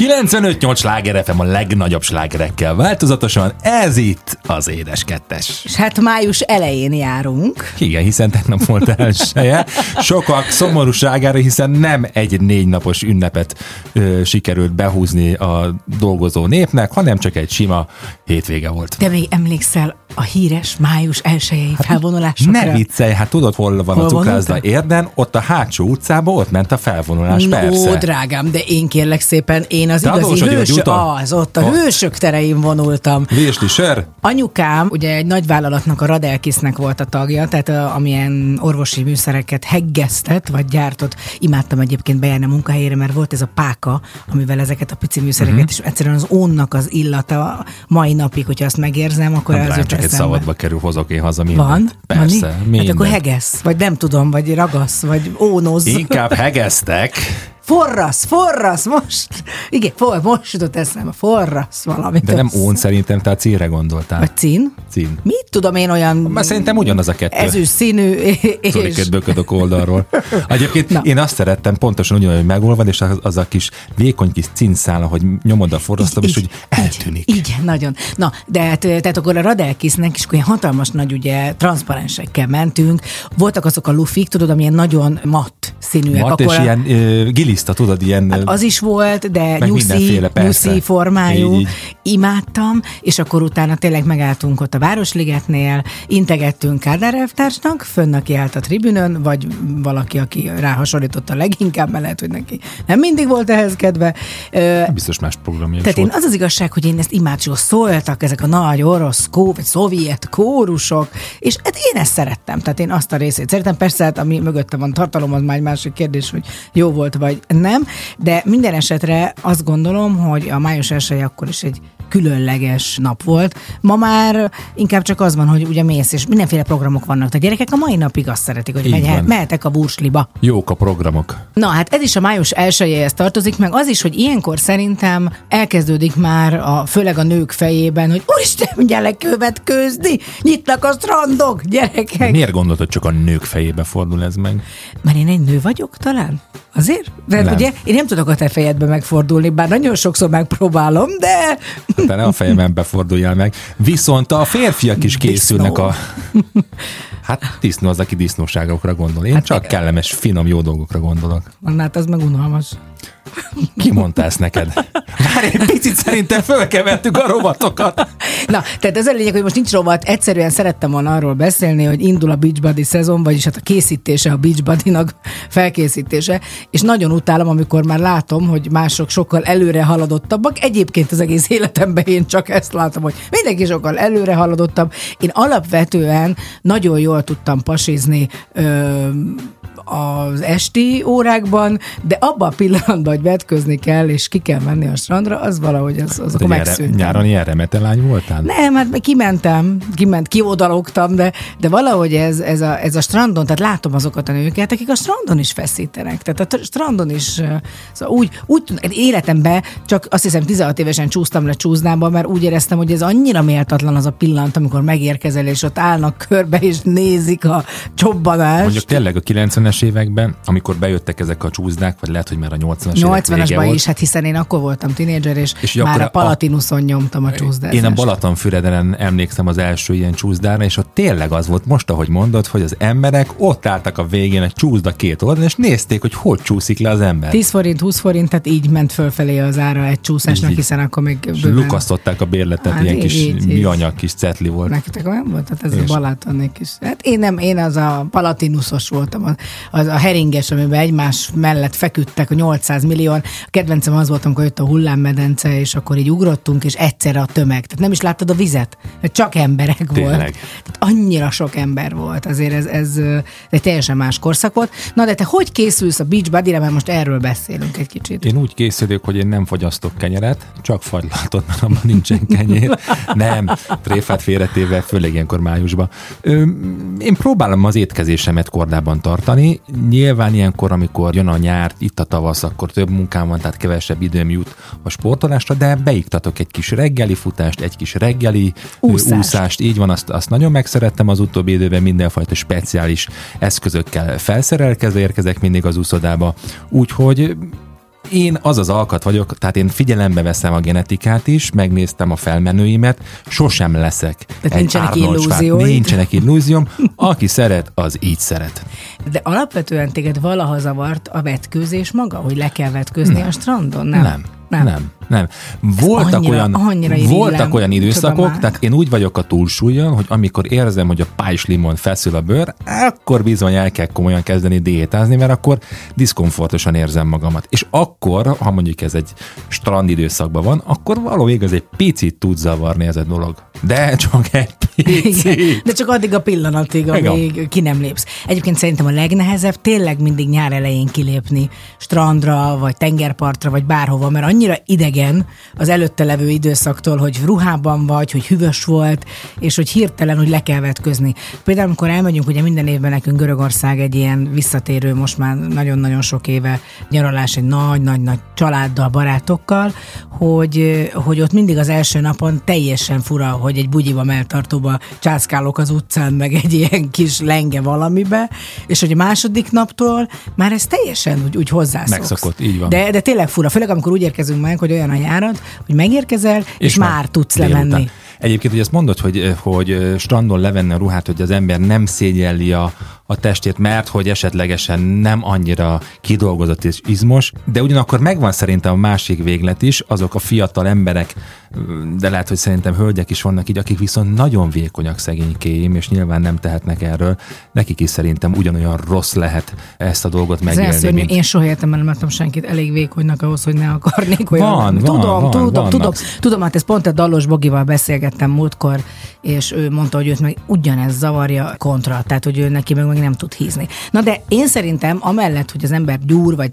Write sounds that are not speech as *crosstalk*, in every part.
95-8 sláger FM a legnagyobb slágerekkel változatosan, ez itt az Édes Kettes. És hát május elején járunk. Igen, hiszen tegnap volt elsője. Sokak szomorúságára, hiszen nem egy négy napos ünnepet ö, sikerült behúzni a dolgozó népnek, hanem csak egy sima hétvége volt. De még emlékszel a híres május elsőjei hát felvonulásokra? Ne viccelj, hát tudod, hol van hol a cukrászda érden? Ott a hátsó utcában, ott ment a felvonulás, no, persze. drágám, de én kérlek szépen, én az Te igazi hős, az, ott a ott. hősök terein vonultam. Vésli sör? Anyukám, ugye egy nagy vállalatnak, a Radelkisznek volt a tagja, tehát a, amilyen orvosi műszereket heggeztet, vagy gyártott. Imádtam egyébként bejárni a munkahelyére, mert volt ez a páka, amivel ezeket a pici műszereket, uh-huh. és egyszerűen az ónnak az illata mai napig, hogyha azt megérzem, akkor hát, az csak egy szabadba kerül, hozok én haza mindent. Van? Persze, Van? minden. Hát akkor hegesz, vagy nem tudom, vagy ragasz, vagy ónoz. Inkább hegeztek. Forrasz, forrasz, most. Igen, for, most jutott eszembe, forrasz valamit. De nem ón szerintem, tehát cínre gondoltál. Vagy cín? Cín. Mit tudom én olyan... Mert szerintem ugyanaz a kettő. Ezüst színű és... Zoliket böködök oldalról. Egyébként Na. én azt szerettem pontosan ugyanúgy, hogy megolvad, és az, az a kis vékony kis cínszála, hogy nyomod a forrasztóba, és úgy eltűnik. Így, nagyon. Na, de hát, tehát akkor a Radelkisznek is olyan hatalmas nagy, ugye, transzparensekkel mentünk. Voltak azok a lufik, tudod, amilyen nagyon matt színűek. Matt akkor és a... ilyen uh, giliszta, tudod, ilyen... Hát az is volt, de nyuszi, nyuszi formájú. Így, így. Imádtam, és akkor utána tényleg megálltunk ott a Városligetnél, integettünk Kádár elvtársnak, fönn, aki állt a tribünön, vagy valaki, aki ráhasonlította leginkább, mert lehet, hogy neki nem mindig volt ehhez kedve. Biztos más programja Tehát én az az igazság, hogy én ezt imádom, szóltak ezek a nagy orosz, kó, vagy szovjet kórusok, és hát én ezt szerettem, tehát én azt a részét szeretem. Persze, hát ami mögötte van tartalom, az már egy másik kérdés, hogy jó volt vagy nem, de minden esetre azt gondolom, hogy a május 1 akkor is egy különleges nap volt. Ma már inkább csak az van, hogy ugye mész, és mindenféle programok vannak. A gyerekek a mai napig azt szeretik, hogy megy, mehetek a bursliba. Jók a programok. Na hát ez is a május elsőjéhez tartozik, meg az is, hogy ilyenkor szerintem elkezdődik már, a, főleg a nők fejében, hogy úristen, gyerek követkőzni, nyitnak a strandok, gyerekek. Miért gondolod, hogy csak a nők fejébe fordul ez meg? Mert én egy nő vagyok talán? Azért? Mert nem. ugye én nem tudok a te fejedbe megfordulni, bár nagyon sokszor megpróbálom, de... Te ne a fejemben beforduljál meg. Viszont a férfiak is készülnek Disznó. a... Hát disznó az, aki disznóságokra gondol. Én hát csak kellemes, finom, jó dolgokra gondolok. Hát az meg unalmas. Ki mondta ezt neked? Már egy picit szerintem fölkevertük a rovatokat. Na, tehát ez a lényeg, hogy most nincs rovat. Egyszerűen szerettem volna arról beszélni, hogy indul a Beachbody szezon, vagyis hát a készítése, a Beachbody-nak felkészítése, és nagyon utálom, amikor már látom, hogy mások sokkal előre haladottabbak. Egyébként az egész életemben én csak ezt látom, hogy mindenki sokkal előre haladottabb. Én alapvetően nagyon jól tudtam pasizni ö, az esti órákban, de abban a pillanatban, hogy vetközni kell, és ki kell menni a strandra, az valahogy az, az akkor megszűnt. Nyáron ilyen remetelány voltál? Nem, hát kimentem, kiment, kiodalogtam, de, de valahogy ez, ez, a, ez a strandon, tehát látom azokat a nőket, akik a strandon is feszítenek. Tehát a strandon is szóval úgy, úgy életemben csak azt hiszem 16 évesen csúsztam le csúsznába, mert úgy éreztem, hogy ez annyira méltatlan az a pillanat, amikor megérkezel, és ott állnak körbe, és nézik a csobbanást. Mondjuk tényleg a 90-es 80-as években, amikor bejöttek ezek a csúszdák, vagy lehet, hogy már a 80-as 80-asban is, hát hiszen én akkor voltam tinédzser, és, és már a Palatinuson a, nyomtam a csúszdázást. Én a Balatonfüreden emlékszem az első ilyen csúszdára, és ott tényleg az volt most, ahogy mondod, hogy az emberek ott álltak a végén egy csúszda két oldalon, és nézték, hogy hogy csúszik le az ember. 10 forint, 20 forint, tehát így ment fölfelé az ára egy csúszásnak, így, hiszen akkor még bőven... lukasztották a bérletet, hát ilyen így, kis így, műanyag kis cetli volt. Nektek olyan volt? Hát ez és... a Balatonék is. Hát én nem, én az a Palatinusos voltam, az, a heringes, amiben egymás mellett feküdtek a 800 millió. A kedvencem az volt, amikor jött a hullámmedence, és akkor így ugrottunk, és egyszerre a tömeg. Tehát nem is láttad a vizet, mert csak emberek Tényleg. volt. Tehát annyira sok ember volt. Azért ez, ez egy teljesen más korszak volt. Na de te hogy készülsz a body mert most erről beszélünk egy kicsit. Én úgy készülök, hogy én nem fogyasztok kenyeret, csak fagylaltot, mert abban nincsen kenyér. nem, tréfát félretéve, főleg ilyenkor májusban. Ö, én próbálom az étkezésemet kordában tartani, sportolni. Nyilván ilyenkor, amikor jön a nyár, itt a tavasz, akkor több munkám van, tehát kevesebb időm jut a sportolásra, de beiktatok egy kis reggeli futást, egy kis reggeli Úszást. úszást. Így van, azt, azt nagyon megszerettem az utóbbi időben, mindenfajta speciális eszközökkel felszerelkezve érkezek mindig az úszodába. Úgyhogy én az az alkat vagyok, tehát én figyelembe veszem a genetikát is, megnéztem a felmenőimet, sosem leszek egy nincsenek illúzióid? Nincsenek illúzióm. Aki szeret, az így szeret. De alapvetően téged valaha zavart a vetkőzés maga, hogy le kell vetközni Nem. a strandon? Nem. Nem. Nem. Nem. nem. Voltak annyira- olyan, annyira voltak olyan időszakok, tehát én úgy vagyok a túlsúlyon, hogy amikor érzem, hogy a pájslimon feszül a bőr, akkor bizony el kell komolyan kezdeni diétázni, mert akkor diszkomfortosan érzem magamat. És akkor, ha mondjuk ez egy strand időszakban van, akkor való igaz, egy picit tud zavarni ez a dolog. De csak egy Igen, picit. de csak addig a pillanatig, Igen. amíg ki nem lépsz. Egyébként szerintem a legnehezebb tényleg mindig nyár elején kilépni strandra, vagy tengerpartra, vagy bárhova, mert annyira idegen az előtte levő időszaktól, hogy ruhában vagy, hogy hűvös volt, és hogy hirtelen, hogy le kell vetközni. Például, amikor elmegyünk, ugye minden évben nekünk Görögország egy ilyen visszatérő, most már nagyon-nagyon sok éve nyaralás egy nagy-nagy-nagy családdal, barátokkal, hogy, hogy ott mindig az első napon teljesen fura, hogy egy bugyiba melltartóba császkálok az utcán, meg egy ilyen kis lenge valamibe, és hogy a második naptól már ez teljesen úgy, úgy hozzászoksz. Megszokott, így van. De, de tényleg fura, főleg amikor úgy érkezünk meg, hogy olyan a járat, hogy megérkezel, és, és már tudsz délután. lemenni. Egyébként, hogy ezt mondod, hogy, hogy strandon levenni a ruhát, hogy az ember nem szégyelli a, a testét, mert hogy esetlegesen nem annyira kidolgozott és izmos, de ugyanakkor megvan szerintem a másik véglet is, azok a fiatal emberek, de lehet, hogy szerintem hölgyek is vannak így, akik viszont nagyon vékonyak szegénykéim, és nyilván nem tehetnek erről, nekik is szerintem ugyanolyan rossz lehet ezt a dolgot Ez megélni, szörnyű, mint én soha életemben nem láttam senkit elég vékonynak ahhoz, hogy ne akarnék olyan. Van, van, tudom, van, tudom, vannak. tudom, tudom, hát ez pont a Dallos Bogival beszélgettem múltkor, és ő mondta, hogy őt meg ugyanez zavarja kontra, tehát hogy ő neki meg, meg nem tud hízni. Na de én szerintem amellett, hogy az ember gyúr, vagy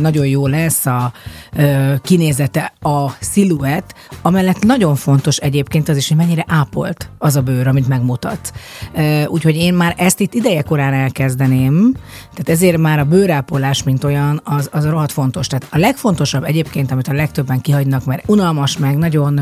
nagyon jó lesz a ö, kinézete, a sziluett, amellett nagyon fontos egyébként az is, hogy mennyire ápolt az a bőr, amit megmutat. Ö, Úgyhogy én már ezt itt idejekorán elkezdeném, tehát ezért már a bőrápolás, mint olyan, az, az rohadt fontos. Tehát a legfontosabb egyébként, amit a legtöbben kihagynak, mert unalmas meg, nagyon,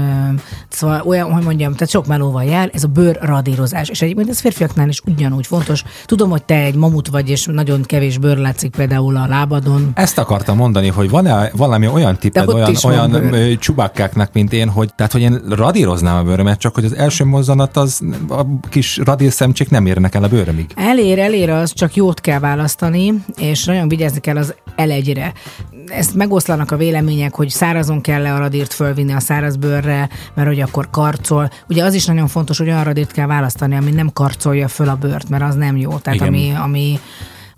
szóval olyan, hogy mondjam, tehát sok melóval jár, ez a bőr radírozás. És egyébként ez férfiaknál is ugyanúgy fontos. Tudom, hogy te egy mamut vagy, és nagyon kevés bőr látszik például a lábadon. Ezt akartam mondani, hogy van-e valami olyan tipped, olyan, olyan csubakkáknak, mint én, hogy, tehát, hogy én radíroznám a bőrömet, csak hogy az első mozzanat az a kis radírszemcsék nem érnek el a bőrömig. Elér, elér az, csak jót kell választani, és nagyon vigyázni kell az elegyre. Ezt megoszlanak a vélemények, hogy szárazon kell le a radírt fölvinni a száraz bőrre, mert hogy akkor karcol. Ugye az is nagyon fontos, hogy olyan radírt kell választani, ami nem karcolja föl a bőrt, mert az nem jó. Tehát Igen. ami, ami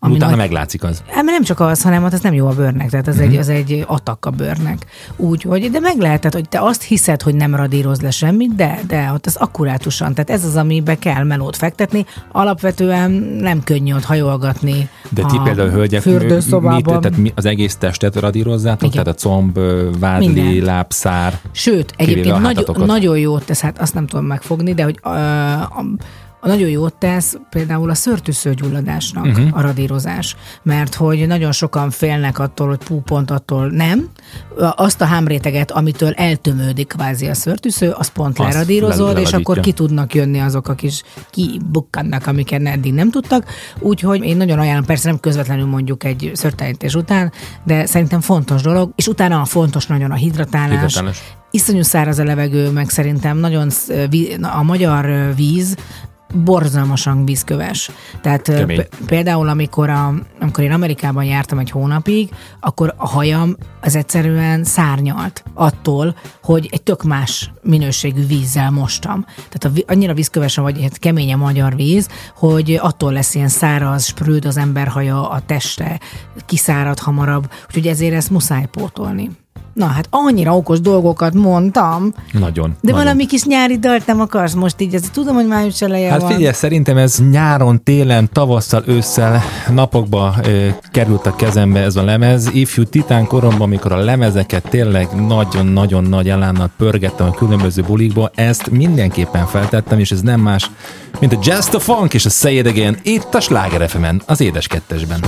ami Utána nagy, meglátszik az. Hát, nem csak az, hanem hát ez nem jó a bőrnek, tehát ez, Mhm. uh-huh. egy, az egy atak a bőrnek. Úgyhogy, de meg lehet, tehát, hogy te azt hiszed, hogy nem radíroz le semmit, de, de ott az akkurátusan, tehát ez az, amibe kell melót fektetni. Alapvetően nem könnyű ott hajolgatni De ti a például hölgyek, fürdőszobában. mit, tehát mi, az egész testet radírozzátok? Igen. Tehát a comb, ö, vádli, Mindent. lábszár. Sőt, egyébként a nagyon, jót tesz, hát azt nem tudom megfogni, de hogy a, a nagyon jót tesz például a szőrtűszőgyulladásnak Mhm. uh-huh. a radírozás, mert hogy nagyon sokan félnek attól, hogy pú, pont attól nem. Azt a hámréteget, amitől eltömődik kvázi a szőrtűsző, azt pont Azt leradírozod, le- és akkor ki tudnak jönni azok a kis kibukkannak, amiket eddig nem tudtak. Úgyhogy én nagyon ajánlom, persze nem közvetlenül mondjuk egy szőrtelenítés után, de szerintem fontos dolog, és utána fontos nagyon a hidratálás, Hidratálás. iszonyú száraz a levegő, meg szerintem nagyon a magyar víz borzalmasan vízköves. Tehát Kemény. például, amikor, a, amikor én Amerikában jártam egy hónapig, akkor a hajam az egyszerűen szárnyalt attól, hogy egy tök más minőségű vízzel mostam. Tehát a, vi- annyira vízköves, vagy hát kemény a magyar víz, hogy attól lesz ilyen száraz, sprőd az ember haja, a teste, kiszárad hamarabb, úgyhogy ezért ezt muszáj pótolni. Na hát annyira okos dolgokat mondtam, Nagyon. de nagyon. valami kis nyári dalt nem akarsz most így, ez tudom, hogy május eleje Hát van. figyelj, szerintem ez nyáron, télen, tavasszal, ősszel, napokba ö, került a kezembe ez a lemez. Ifjú titán koromban, amikor a lemezeket tényleg nagyon-nagyon nagy elánnal pörgettem a különböző bulikba, ezt mindenképpen feltettem, és ez nem más, mint a Jazz the Funk és a Say It Again, itt a Sláger az édes kettesben.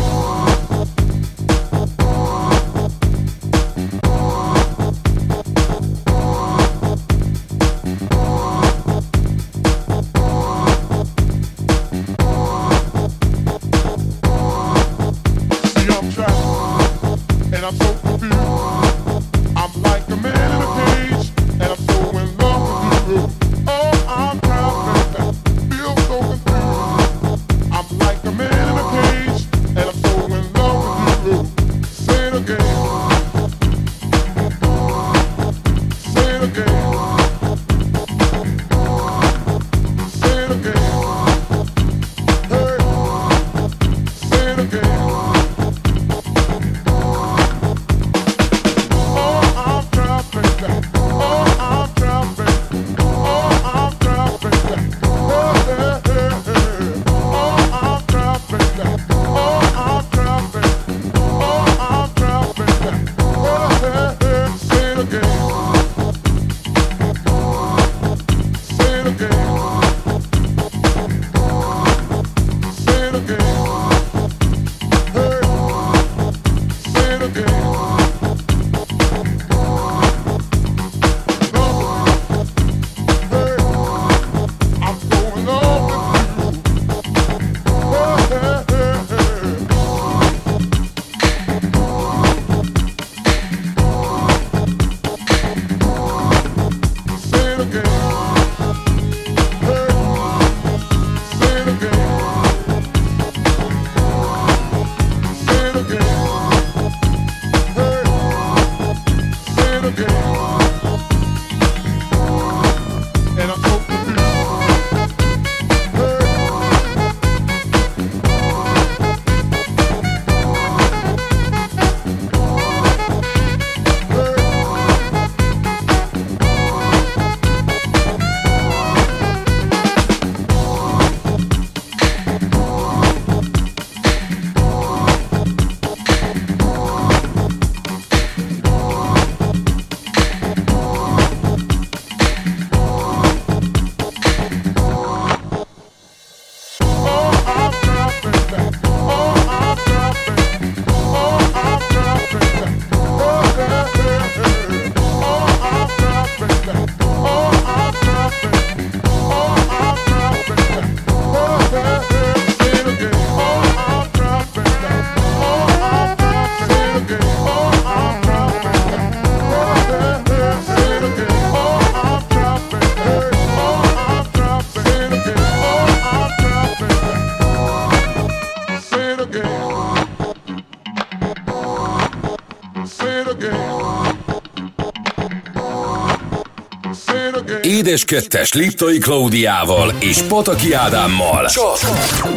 Édes kettes Liptai Klaudiával és Pataki Ádámmal. Csak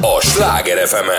a Sláger fm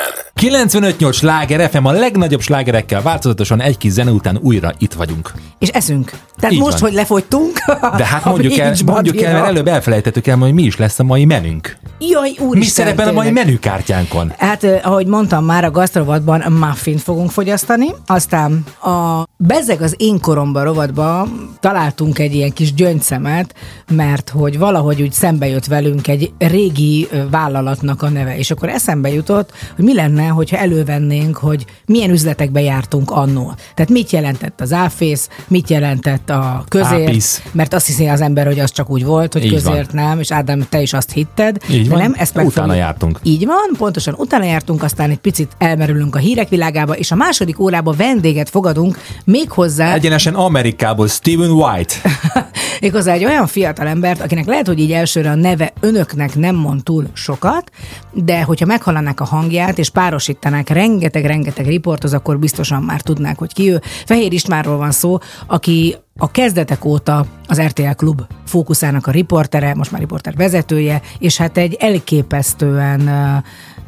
95-8 sláger FM, a legnagyobb slágerekkel változatosan egy kis zene után újra itt vagyunk. És eszünk. Tehát Így most, van. hogy lefogytunk. De hát *laughs* mondjuk el, mondjuk el, mert előbb elfelejtettük el, hogy mi is lesz a mai menünk. Jaj, úristen. Mi szerepel a mai menükártyánkon? Hát, ahogy mondtam már, a gasztrovatban muffin fogunk fogyasztani, aztán a Bezeg az én koromban rovatban találtunk egy ilyen kis gyöngyszemet, mert hogy valahogy úgy szembe jött velünk egy régi vállalatnak a neve, és akkor eszembe jutott, hogy mi lenne, hogyha elővennénk, hogy milyen üzletekbe jártunk annó. Tehát mit jelentett az áfész, mit jelentett a közért, Ápisz. mert azt hiszi az ember, hogy az csak úgy volt, hogy Így van. közért nem, és Ádám, te is azt hitted, Így de van. nem, ezt meg Utána fogjuk- jártunk. így van, pontosan utána jártunk, aztán egy picit elmerülünk a hírek világába, és a második órába vendéget fogadunk, méghozzá, Egyenesen Amerikából Stephen White. *laughs* méghozzá egy olyan fiatal embert, akinek lehet, hogy így elsőre a neve önöknek nem mond túl sokat, de hogyha meghallanák a hangját, és párosítanák rengeteg-rengeteg riporthoz, akkor biztosan már tudnák, hogy ki ő. Fehér Istvánról van szó, aki a kezdetek óta az RTL Klub fókuszának a riportere, most már riporter vezetője, és hát egy elképesztően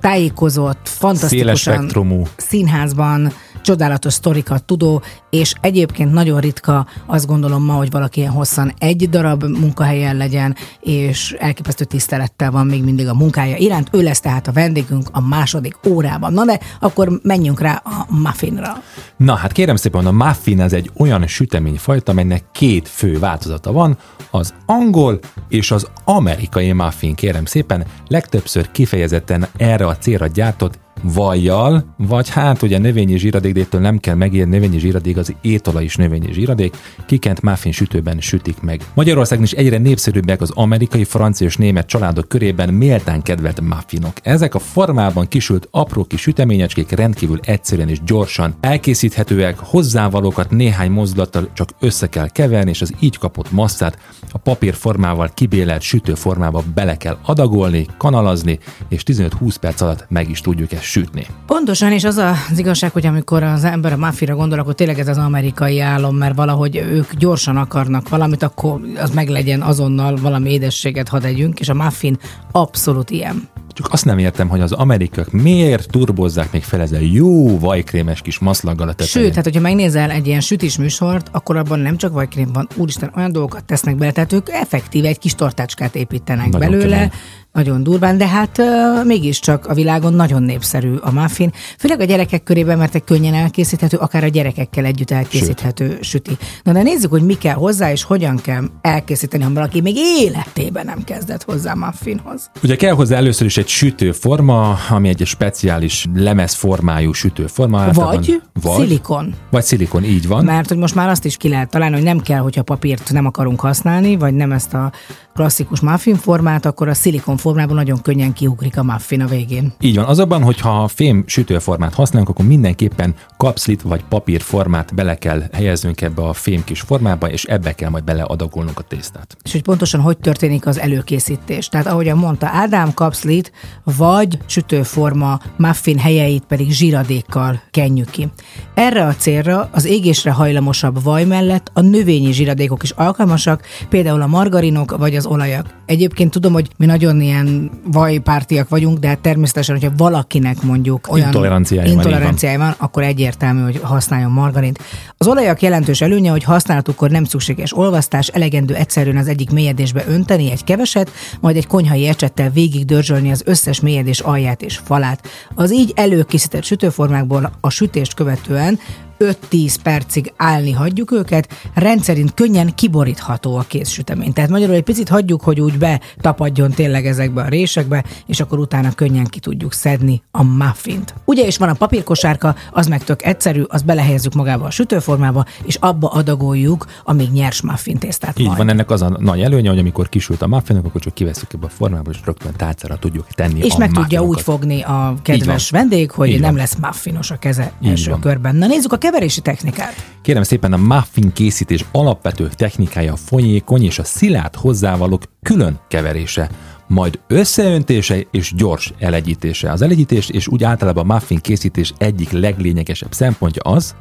tájékozott, fantasztikusan színházban csodálatos sztorikat tudó, és egyébként nagyon ritka, azt gondolom ma, hogy valaki ilyen hosszan egy darab munkahelyen legyen, és elképesztő tisztelettel van még mindig a munkája iránt. Ő lesz tehát a vendégünk a második órában. Na de akkor menjünk rá a muffinra. Na hát kérem szépen, a muffin ez egy olyan süteményfajta, amelynek két fő változata van, az angol és az amerikai muffin, kérem szépen, legtöbbször kifejezetten erre a célra gyártott vajjal, vagy hát ugye növényi zsíradék, de ettől nem kell megírni, növényi zsíradék, az étola is növényi zsíradék, kikent muffin sütőben sütik meg. Magyarországon is egyre népszerűbbek az amerikai, francia és német családok körében méltán kedvelt muffinok. Ezek a formában kisült apró kis süteményecskék rendkívül egyszerűen és gyorsan elkészíthetőek, hozzávalókat néhány mozdulattal csak össze kell keverni, és az így kapott masszát a papír formával kibélelt sütő formába bele kell adagolni, kanalazni, és 15-20 perc alatt meg is tudjuk ezt sütni. Pontosan, és az az igazság, hogy amikor az ember a mafira gondol, akkor tényleg ez az amerikai álom, mert valahogy ők gyorsan akarnak valamit, akkor az meglegyen azonnal valami édességet hadd együnk, és a muffin abszolút ilyen. Csak azt nem értem, hogy az amerikaiak miért turbozzák még fel ezzel jó vajkrémes kis maszlaggal a tetején. Sőt, hát hogyha megnézel egy ilyen sütis műsort, akkor abban nem csak vajkrém van, úristen, olyan dolgokat tesznek bele, tehát ők effektíve egy kis tortácskát építenek Nagyon belőle, kemény. Nagyon durván, de hát uh, mégiscsak a világon nagyon népszerű a muffin, főleg a gyerekek körében, mert egy könnyen elkészíthető, akár a gyerekekkel együtt elkészíthető Sőt. süti. Na de nézzük, hogy mi kell hozzá, és hogyan kell elkészíteni, ha valaki még életében nem kezdett hozzá muffinhoz. Ugye kell hozzá először is egy sütőforma, ami egy speciális lemezformájú sütőforma. Vagy, vagy szilikon. Vagy szilikon, így van. Mert hogy most már azt is ki lehet találni, hogy nem kell, hogyha papírt nem akarunk használni, vagy nem ezt a klasszikus muffin formát, akkor a szilikon formában nagyon könnyen kiugrik a muffin a végén. Így van. Azonban, hogyha a fém sütőformát használunk, akkor mindenképpen kapszlit vagy papírformát bele kell helyeznünk ebbe a fém kis formába, és ebbe kell majd beleadagolnunk a tésztát. És hogy pontosan hogy történik az előkészítés. Tehát ahogyan mondta Ádám, kapszlit vagy sütőforma muffin helyeit pedig zsíradékkal kenjük ki. Erre a célra az égésre hajlamosabb vaj mellett a növényi zsíradékok is alkalmasak, például a margarinok vagy az olajak. Egyébként tudom, hogy mi nagyon ilyen vajpártiak vagyunk, de hát természetesen, hogyha valakinek mondjuk olyan Intoleranciája így van. intoleranciája van, akkor egyértelmű, hogy használjon margarint. Az olajak jelentős előnye, hogy használatukkor nem szükséges olvasztás, elegendő egyszerűen az egyik mélyedésbe önteni egy keveset, majd egy konyhai ecsettel végig dörzsölni az összes mélyedés alját és falát. Az így előkészített sütőformákból a sütést követően 5-10 percig állni hagyjuk őket, rendszerint könnyen kiborítható a készsütemény. Tehát magyarul egy picit hagyjuk, hogy úgy betapadjon tényleg ezekbe a résekbe, és akkor utána könnyen ki tudjuk szedni a muffint. Ugye is van a papírkosárka, az meg tök egyszerű, azt belehelyezzük magába a sütőformába, és abba adagoljuk a még nyers muffin tésztát Így majd. van, ennek az a nagy előnye, hogy amikor kisült a muffinok, akkor csak kiveszünk ebbe a formába, és rögtön tálcára tudjuk tenni és a meg tudja úgy muffinokat. fogni a kedves vendég, hogy nem lesz muffinos a keze Így első van. körben. Na nézzük a keverési technikát. Kérem szépen, a muffin készítés alapvető technikája a folyékony és a szilárd hozzávalók külön keverése, majd összeöntése és gyors elegyítése. Az elegyítés és úgy általában a muffin készítés egyik leglényegesebb szempontja az,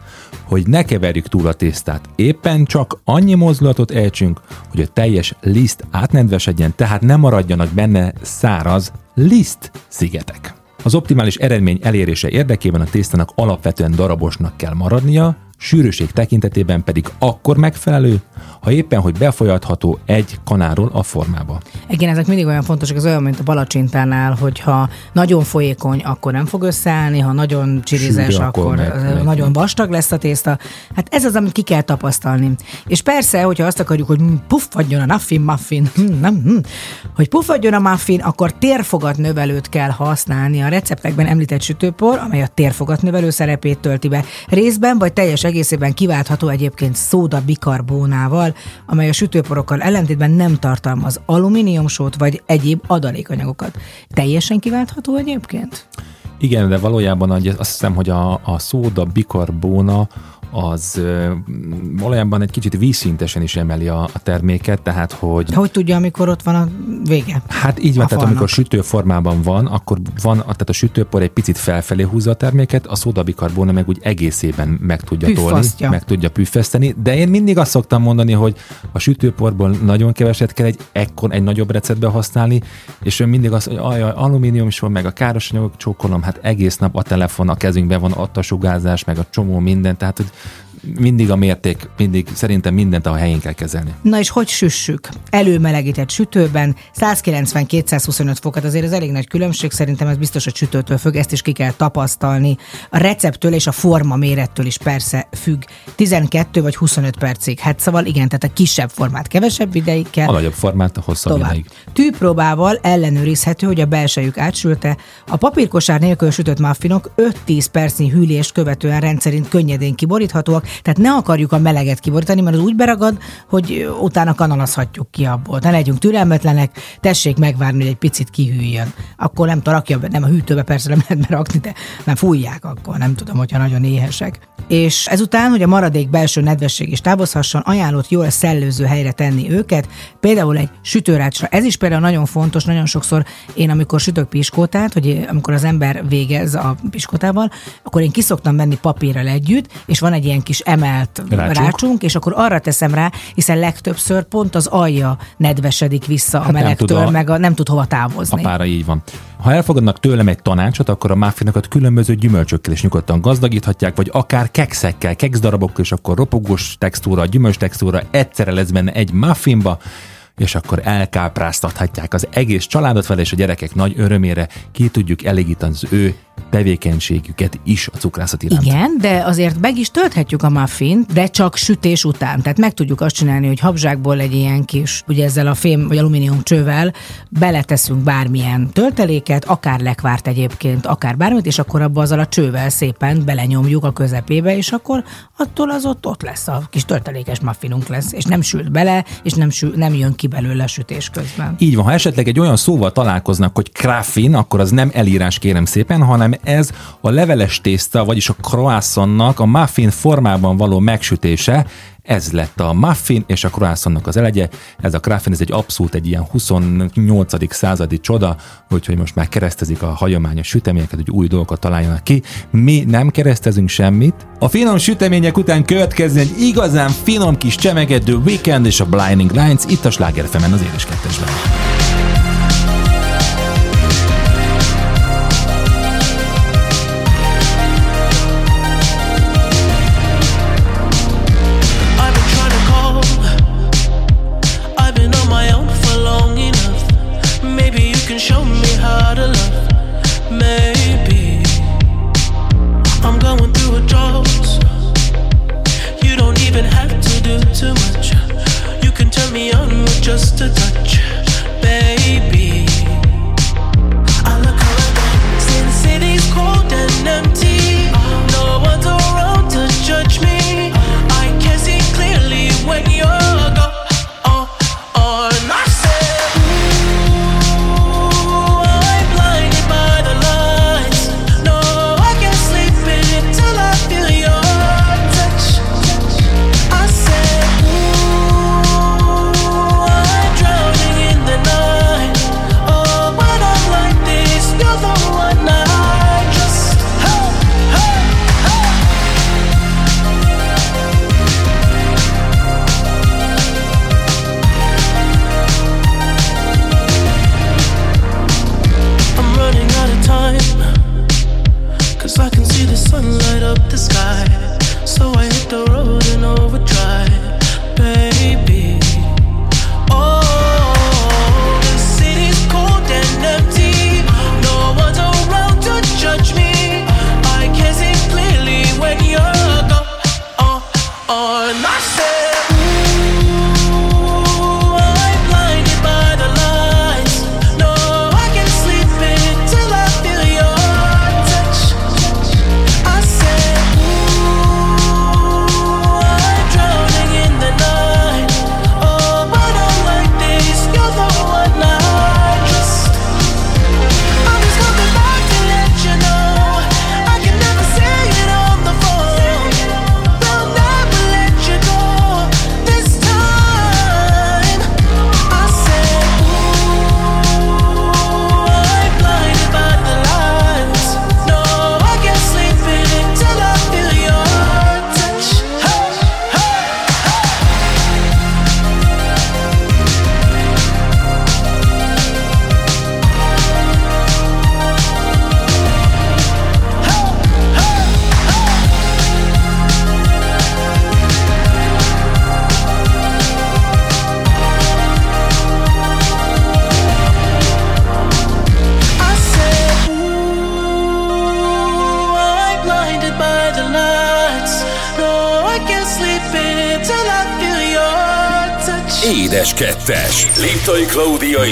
hogy ne keverjük túl a tésztát. Éppen csak annyi mozdulatot ejtsünk, hogy a teljes liszt átnedvesedjen, tehát ne maradjanak benne száraz liszt szigetek. Az optimális eredmény elérése érdekében a tésztának alapvetően darabosnak kell maradnia, sűrűség tekintetében pedig akkor megfelelő, ha éppen, hogy befolyatható egy kanáról a formába. Igen, ezek mindig olyan fontosak, ez olyan, mint a palacsintánál, hogyha nagyon folyékony, akkor nem fog összeállni, ha nagyon csirizes, Sűrű, akkor akkor, meg- meg, nagyon vastag lesz a tészta. Hát ez az, amit ki kell tapasztalni. És persze, hogyha azt akarjuk, hogy hm, puffadjon a muffin, muffin, hm, nem, hm, hogy puffadjon a muffin, akkor térfogat növelőt kell használni. A receptekben említett sütőpor, amely a térfogat növelő szerepét tölti be. Részben vagy teljes egészében kiváltható egyébként szóda bikarbónával, amely a sütőporokkal ellentétben nem tartalmaz alumíniumsót vagy egyéb adalékanyagokat. Teljesen kiváltható egyébként? Igen, de valójában azt hiszem, hogy a, a szóda bikarbóna az valójában egy kicsit vízszintesen is emeli a, a terméket, tehát hogy Hogy tudja, amikor ott van a vége? Hát így van, A tehát falnak. amikor sütő formában van, akkor van, tehát a sütőpor egy picit felfelé húzza a terméket, a szódabikarbóna meg úgy egészében meg tudja Püffasztja. tolni, meg tudja püffeszteni, de én mindig azt szoktam mondani, hogy a sütőporból nagyon keveset kell egy ekkor egy nagyobb receptbe használni, és ön mindig azt, hogy ajaj, alumínium is van, meg a káros anyagok csókolom, hát egész nap a telefon, a kezünkben van ott a sugárzás, meg a csomó minden, tehát hogy mindig a mérték, mindig szerintem mindent a helyén kell kezelni. Na és hogy süssük? Előmelegített sütőben 190-225 fokat, azért ez elég nagy különbség, szerintem ez biztos, hogy sütőtől függ, ezt is ki kell tapasztalni. A receptől és a forma mérettől is persze függ. 12 vagy 25 percig. Hát szóval igen, tehát a kisebb formát kevesebb ideig kell. A nagyobb formát a hosszabb Tovább. ideig. Tűpróbával ellenőrizhető, hogy a belsejük átsülte. A papírkosár nélkül sütött muffinok 5-10 percnyi hűlést követően rendszerint könnyedén kiboríthatóak, tehát ne akarjuk a meleget kiborítani, mert az úgy beragad, hogy utána kanalazhatjuk ki abból. Ne legyünk türelmetlenek, tessék megvárni, hogy egy picit kihűljön. Akkor nem rakja nem a hűtőbe persze nem lehet berakni, de nem fújják akkor, nem tudom, hogyha nagyon éhesek. És ezután, hogy a maradék belső nedvesség is távozhasson, ajánlott jól szellőző helyre tenni őket, például egy sütőrácsra. Ez is például nagyon fontos, nagyon sokszor én, amikor sütök piskótát, hogy amikor az ember végez a piskótával, akkor én kiszoktam menni papírral együtt, és van egy ilyen kis emelt Rácsunk. rácsunk, és akkor arra teszem rá, hiszen legtöbbször pont az alja nedvesedik vissza a Hát nem melegtől, a- meg a, nem tud hova A távozni. pára így van. Ha elfogadnak tőlem egy tanácsot, akkor a muffinokat különböző gyümölcsökkel is nyugodtan gazdagíthatják, vagy akár kekszekkel, kekszdarabokkal, és akkor ropogós textúra, gyümölcs textúra egyszerre lesz benne egy muffinba, és akkor elkápráztathatják az egész családot vele, és a gyerekek nagy örömére ki tudjuk elégíteni az ő tevékenységüket is a cukrászat iránt. Igen, de azért meg is tölthetjük a muffint, de csak sütés után. Tehát meg tudjuk azt csinálni, hogy habzsákból egy ilyen kis, ugye ezzel a fém vagy alumínium csővel beleteszünk bármilyen tölteléket, akár lekvárt egyébként, akár bármit, és akkor abba azzal a csővel szépen belenyomjuk a közepébe, és akkor attól az ott, ott lesz a kis töltelékes muffinunk lesz, és nem sült bele, és nem, sül, nem jön ki belőle a sütés közben. Így van, ha esetleg egy olyan szóval találkoznak, hogy kraffin, akkor az nem elírás kérem szépen, hanem ez a leveles tészta, vagyis a croissantnak a muffin formában való megsütése, ez lett a muffin és a croissantnak az elegye. Ez a kraffin, ez egy abszolút egy ilyen 28. századi csoda, úgyhogy most már keresztezik a hagyományos süteményeket, hogy új dolgokat találjanak ki. Mi nem keresztezünk semmit. A finom sütemények után következzen egy igazán finom kis csemegedő Weekend és a Blinding Lights itt a Sláger az édes kettesben.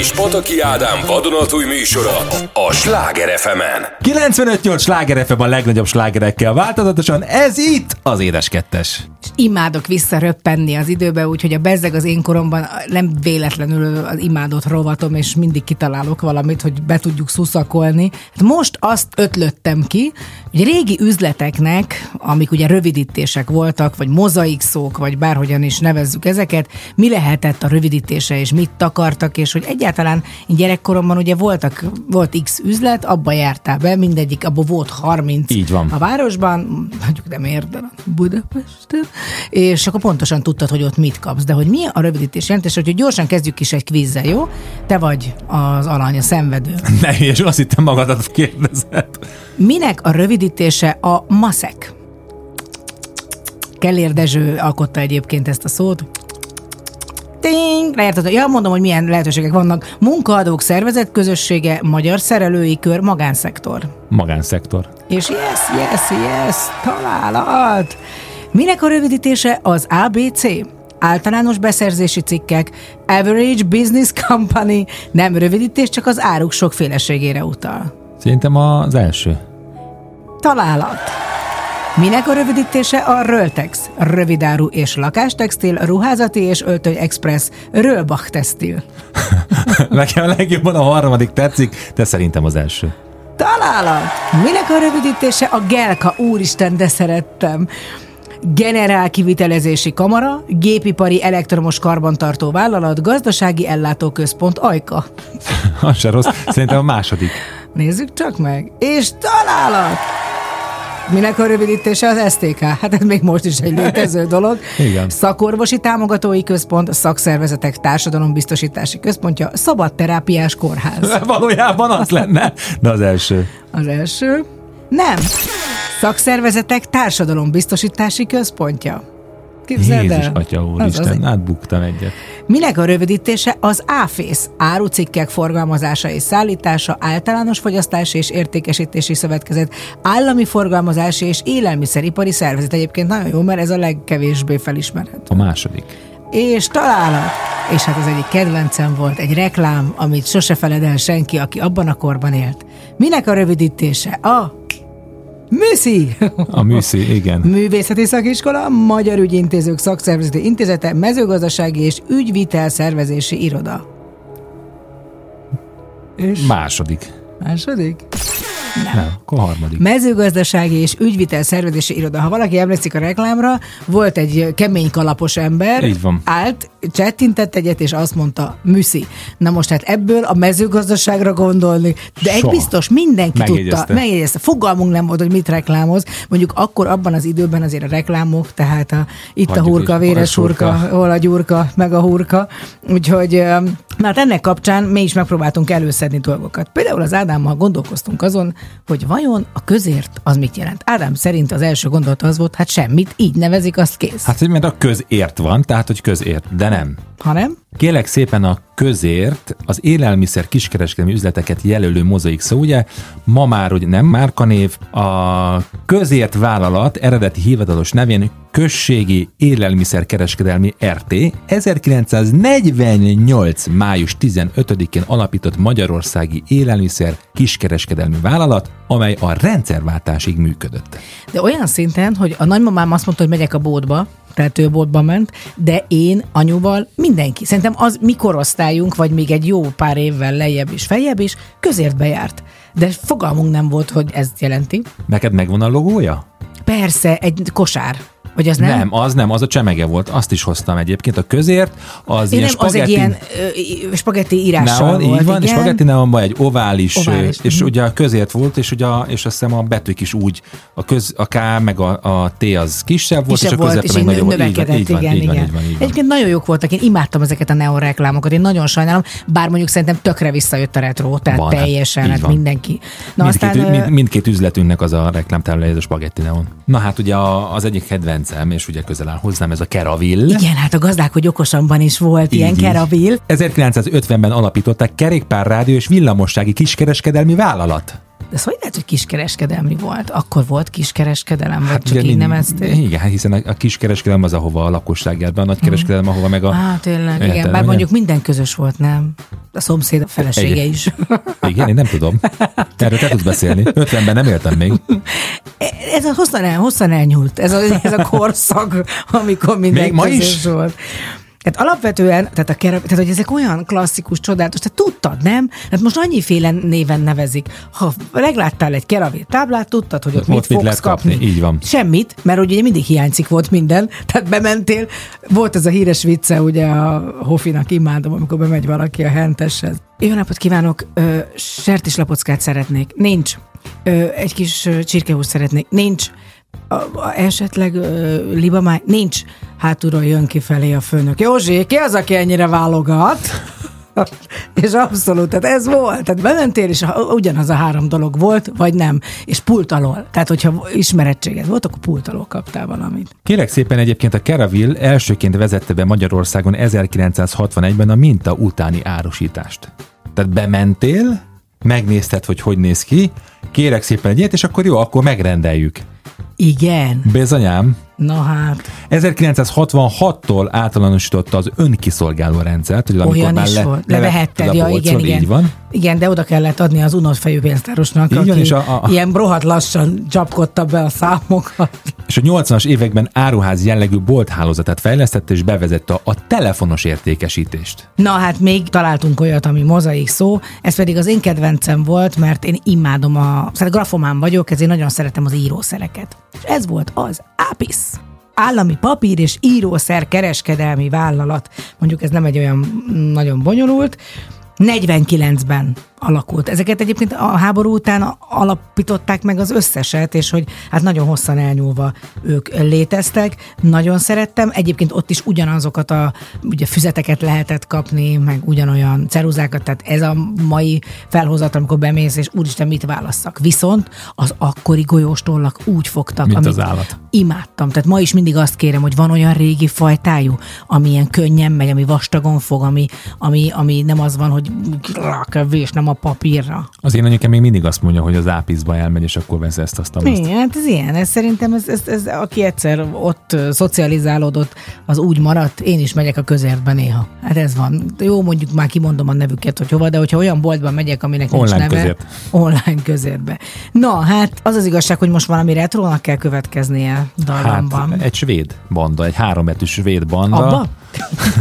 És Pataki Ádám vadonatúj műsora a Sláger fm 95-8 sláger FM a legnagyobb slágerekkel változatosan, ez itt az Édes Kettes. Imádok visszaröppenni az időbe, úgyhogy a bezzeg az én koromban nem véletlenül az imádott rovatom, és mindig kitalálok valamit, hogy be tudjuk szuszakolni. Hát most azt ötlöttem ki, hogy régi üzleteknek, amik ugye rövidítések voltak, vagy mozaik szók, vagy bárhogyan is nevezzük ezeket, mi lehetett a rövidítése, és mit takartak, és hogy egyáltalán én gyerekkoromban ugye voltak, volt X üzlet, abba jártál be, mindegyik, abban volt 30 Így van. a városban, mondjuk nem érden, Budapesten, és akkor pontosan tudtad, hogy ott mit kapsz. De hogy mi a rövidítés jelentés, hogy gyorsan kezdjük is egy kvízzel, jó? Te vagy az alany, a szenvedő. *laughs* Ne, és azt hittem magadat kérdezed. Minek a rövidítése a maszek? Kellér Dezső alkotta egyébként ezt a szót. Ting! Leérted? Ja, mondom, hogy milyen lehetőségek vannak. Munkaadók szervezet közössége, magyar szerelői kör, magánszektor. Magánszektor. És yes, yes, yes, találat! Minek a rövidítése az ABC? Általános beszerzési cikkek, Average Business Company, nem rövidítés, csak az áruk sokféleségére utal. Szerintem az első. Találat. Minek a rövidítése a Röltex? Rövidáru és lakástextil, ruházati és öltöny express, Rölbach textil. *laughs* Nekem legjobban a harmadik tetszik, de szerintem az első. Találat! Minek a rövidítése a GELKA? Úristen, de szerettem. Generál kivitelezési kamara, gépipari elektromos karbantartó vállalat, gazdasági ellátóközpont, ajka. *laughs* Az se rossz. Szerintem a második. Nézzük csak meg. És találat! Minek a rövidítése az STK? Hát ez még most is egy létező *laughs* dolog. Igen. Szakorvosi Támogatói Központ, Szakszervezetek Társadalombiztosítási Központja, Szabadterápiás Kórház. *laughs* Valójában az lenne, de az első. Az első. Nem. Szakszervezetek Társadalombiztosítási Központja. Képzeld Jézus, el. Atya úristen, átbuktam egyet. Minek a rövidítése az áfész, árucikkek forgalmazása és szállítása, általános fogyasztási és értékesítési szövetkezet, állami forgalmazási és élelmiszeripari szervezet. Egyébként nagyon jó, mert ez a legkevésbé felismerhető. A második. És találat. És hát az egyik kedvencem volt egy reklám, amit sose feled el senki, aki abban a korban élt. Minek a rövidítése? A MÜSZI! A műszi, igen. Művészeti Szakiskola, Magyar Ügyintézők Szakszervezeti Intézete, Mezőgazdasági és Ügyvitel Szervezési Iroda. És Második. második? Nem, akkor harmadik. Mezőgazdasági és ügyvitel szervezési iroda. Ha valaki emlékszik a reklámra, volt egy kemény kalapos ember, Így van. állt, csettintett egyet, és azt mondta, műszi. Na most hát ebből a mezőgazdaságra gondolni, de egy Soha. biztos mindenki Megjegyezte. tudta, megjegyezte. Fogalmunk nem volt, hogy mit reklámoz. Mondjuk akkor abban az időben azért a reklámok, tehát a, itt Hagyjuk a hurka, véres hurka. hurka, hol a gyurka, meg a hurka. Úgyhogy na hát ennek kapcsán mi is megpróbáltunk előszedni dolgokat. Például az Ádámmal gondolkoztunk azon, hogy vajon a közért az mit jelent. Ádám szerint az első gondolat az volt, hát semmit, így nevezik, azt kész. Hát, mert a közért van, tehát, hogy közért, de nem. Ha nem? Kélek szépen a közért az élelmiszer kiskereskedelmi üzleteket jelölő mozaik szó, ugye ma már hogy nem márkanév, a közért vállalat eredeti hivatalos nevén Községi Élelmiszerkereskedelmi RT 1948. május 15-én alapított Magyarországi Élelmiszer Kiskereskedelmi Vállalat, amely a rendszerváltásig működött. De olyan szinten, hogy a nagymamám azt mondta, hogy megyek a bótba, tehát ő bótba ment, de én anyuval mindenki. Szerintem az mi korosztályunk, vagy még egy jó pár évvel lejjebb is, feljebb is, közért bejárt. De fogalmunk nem volt, hogy ez jelenti. Neked megvan a logója? Persze, egy kosár. Vagy az nem? Nem, az nem, az a csemege volt. Azt is hoztam egyébként. A közért az Én ilyen nem, az egy spagetti- ilyen ö, spagetti írással Neon, volt. így van, igen. spagetti neonban egy ovális, Ovális, és mhm. ugye a közért volt, és, ugye és azt hiszem a betűk is úgy, a, köz, a K meg a, a T az kisebb volt, Kisebb és a és meg nagyobb volt. Így van, így van, igen, így van, igen. így van, így van. Egyébként nagyon jók voltak, én imádtam ezeket a neon reklámokat, én nagyon sajnálom, bár mondjuk szerintem tökre visszajött a retro, tehát Van, hát, teljesen, hát mindenki. Na mindkét, aztán, mindkét üzletünknek az a reklámtáblája, ez a spagetti neon. Na hát ugye az egyik kedvencem, és ugye közel áll hozzám, ez a Keravil. igen, hát a gazdák, hogy okosanban is volt Így, ilyen így. keravil. 1950-ben alapították kerékpárrádió és villamossági kiskereskedelmi vállalat. De szóval lehet, hogy kiskereskedelmi volt. Akkor volt kiskereskedelem, vagy csak ugye így mind- nevezték? Igen, hát hiszen a, a kiskereskedelem az, ahova a lakosság jár be, a nagykereskedelem, ahova meg a... Á, tényleg, Érted, igen. Bár mondjuk minden közös volt, nem? A szomszéd a felesége Egy- is. Igen, én nem tudom. Erről te tudsz beszélni. *laughs* 50-ben nem éltem még. Ez a hosszan, el, hosszan elnyúlt, ez a, ez a korszak, *laughs* amikor minden Még ma is? volt. Tehát alapvetően, tehát, a kere, tehát hogy ezek olyan klasszikus, csodálatos, tehát tudtad, nem? Hát most annyiféle néven nevezik. Ha megláttál egy keravé táblát, tudtad, hogy ott, Ott mit mit fogsz kapni, kapni. így van. Semmit, mert ugye mindig hiányzik volt minden. Tehát bementél, volt ez a híres vicce, ugye a Hofinak imádom, amikor bemegy valaki a henteshez. Jó napot kívánok, ö, sertéslapockát szeretnék. Nincs. Ö, egy kis ö, csirkehúst szeretnék. Nincs. A, a, esetleg ö, libamáj? Nincs. Hátulról jön kifelé a főnök. Józsi, ki az, aki ennyire válogat? *laughs* és abszolút, tehát ez volt. Tehát bementél, és ugyanaz a három dolog volt, vagy nem. És pult alól. Tehát, hogyha ismerettséged volt, akkor pult alól kaptál valamit. Kérek szépen egyébként a Caraville elsőként vezette be Magyarországon 1961-ben a minta utáni árusítást. Tehát bementél, megnézted, hogy hogy néz ki, kérek szépen egy ilyet, és akkor jó, akkor megrendeljük. Igen. Bizonyám. Na hát, 1966-tól általánosította az önkiszolgáló rendszert, hogy amikor olyan már le, volt. Levehetted, ja, polcról, igen, igen. Így van. Igen, de oda kellett adni az unott fejű pénztárosnak, Így aki és a- a- ilyen brohat lassan csapkodta be a számokat. És a 80-as években áruház jellegű bolthálózatát fejlesztette és bevezette a, a telefonos értékesítést. Na hát még találtunk olyat, ami mozaik szó, ez pedig az én kedvencem volt, mert én imádom a, szóval grafomán vagyok, ezért nagyon szeretem az írószereket. És ez volt az Apis. Állami papír és írószer kereskedelmi vállalat. Mondjuk ez nem egy olyan mm, nagyon bonyolult. 49-ben alakult. Ezeket egyébként a háború után alapították meg az összeset, és hogy hát nagyon hosszan elnyúlva ők léteztek. Nagyon szerettem. Egyébként ott is ugyanazokat a ugye füzeteket lehetett kapni, meg ugyanolyan ceruzákat, tehát ez a mai felhozat, amikor bemész, és úristen, mit válasszak. Viszont az akkori golyóstollak úgy fogtak, Mint amit az állat. imádtam. Tehát ma is mindig azt kérem, hogy van olyan régi fajtájú, ami ilyen könnyen megy, ami vastagon fog, ami, ami, ami nem az van, hogy rá kell vésnem a papírra. Az én anyukám még mindig azt mondja, hogy az ápizba elmegy, és akkor vesz ezt, azt, azt. Igen, hát ez ilyen. Ez szerintem, ez, ez, ez, aki egyszer ott szocializálódott, az úgy maradt. Én is megyek a közértbe néha. Hát ez van. Jó, mondjuk már kimondom a nevüket, hogy hova, de hogyha olyan boltban megyek, aminek nincs Online neve. közért. Online közértbe. Na, hát az az igazság, hogy most valami retrónak kell következnie dallamban. Hát, egy svéd banda, egy hárombetű svéd banda. Abba?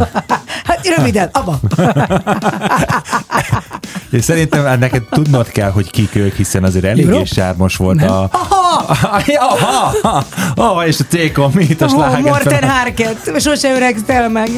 *laughs* hát röviden, abba. *laughs* És szerintem hát neked tudnod kell, hogy kik ők, hiszen azért eléggé sármos volt Nem. a... Aha! *laughs* Aha! Aha! És a tékom, mit a Oh, sláger? Morten Harket, sose öregsztel meg.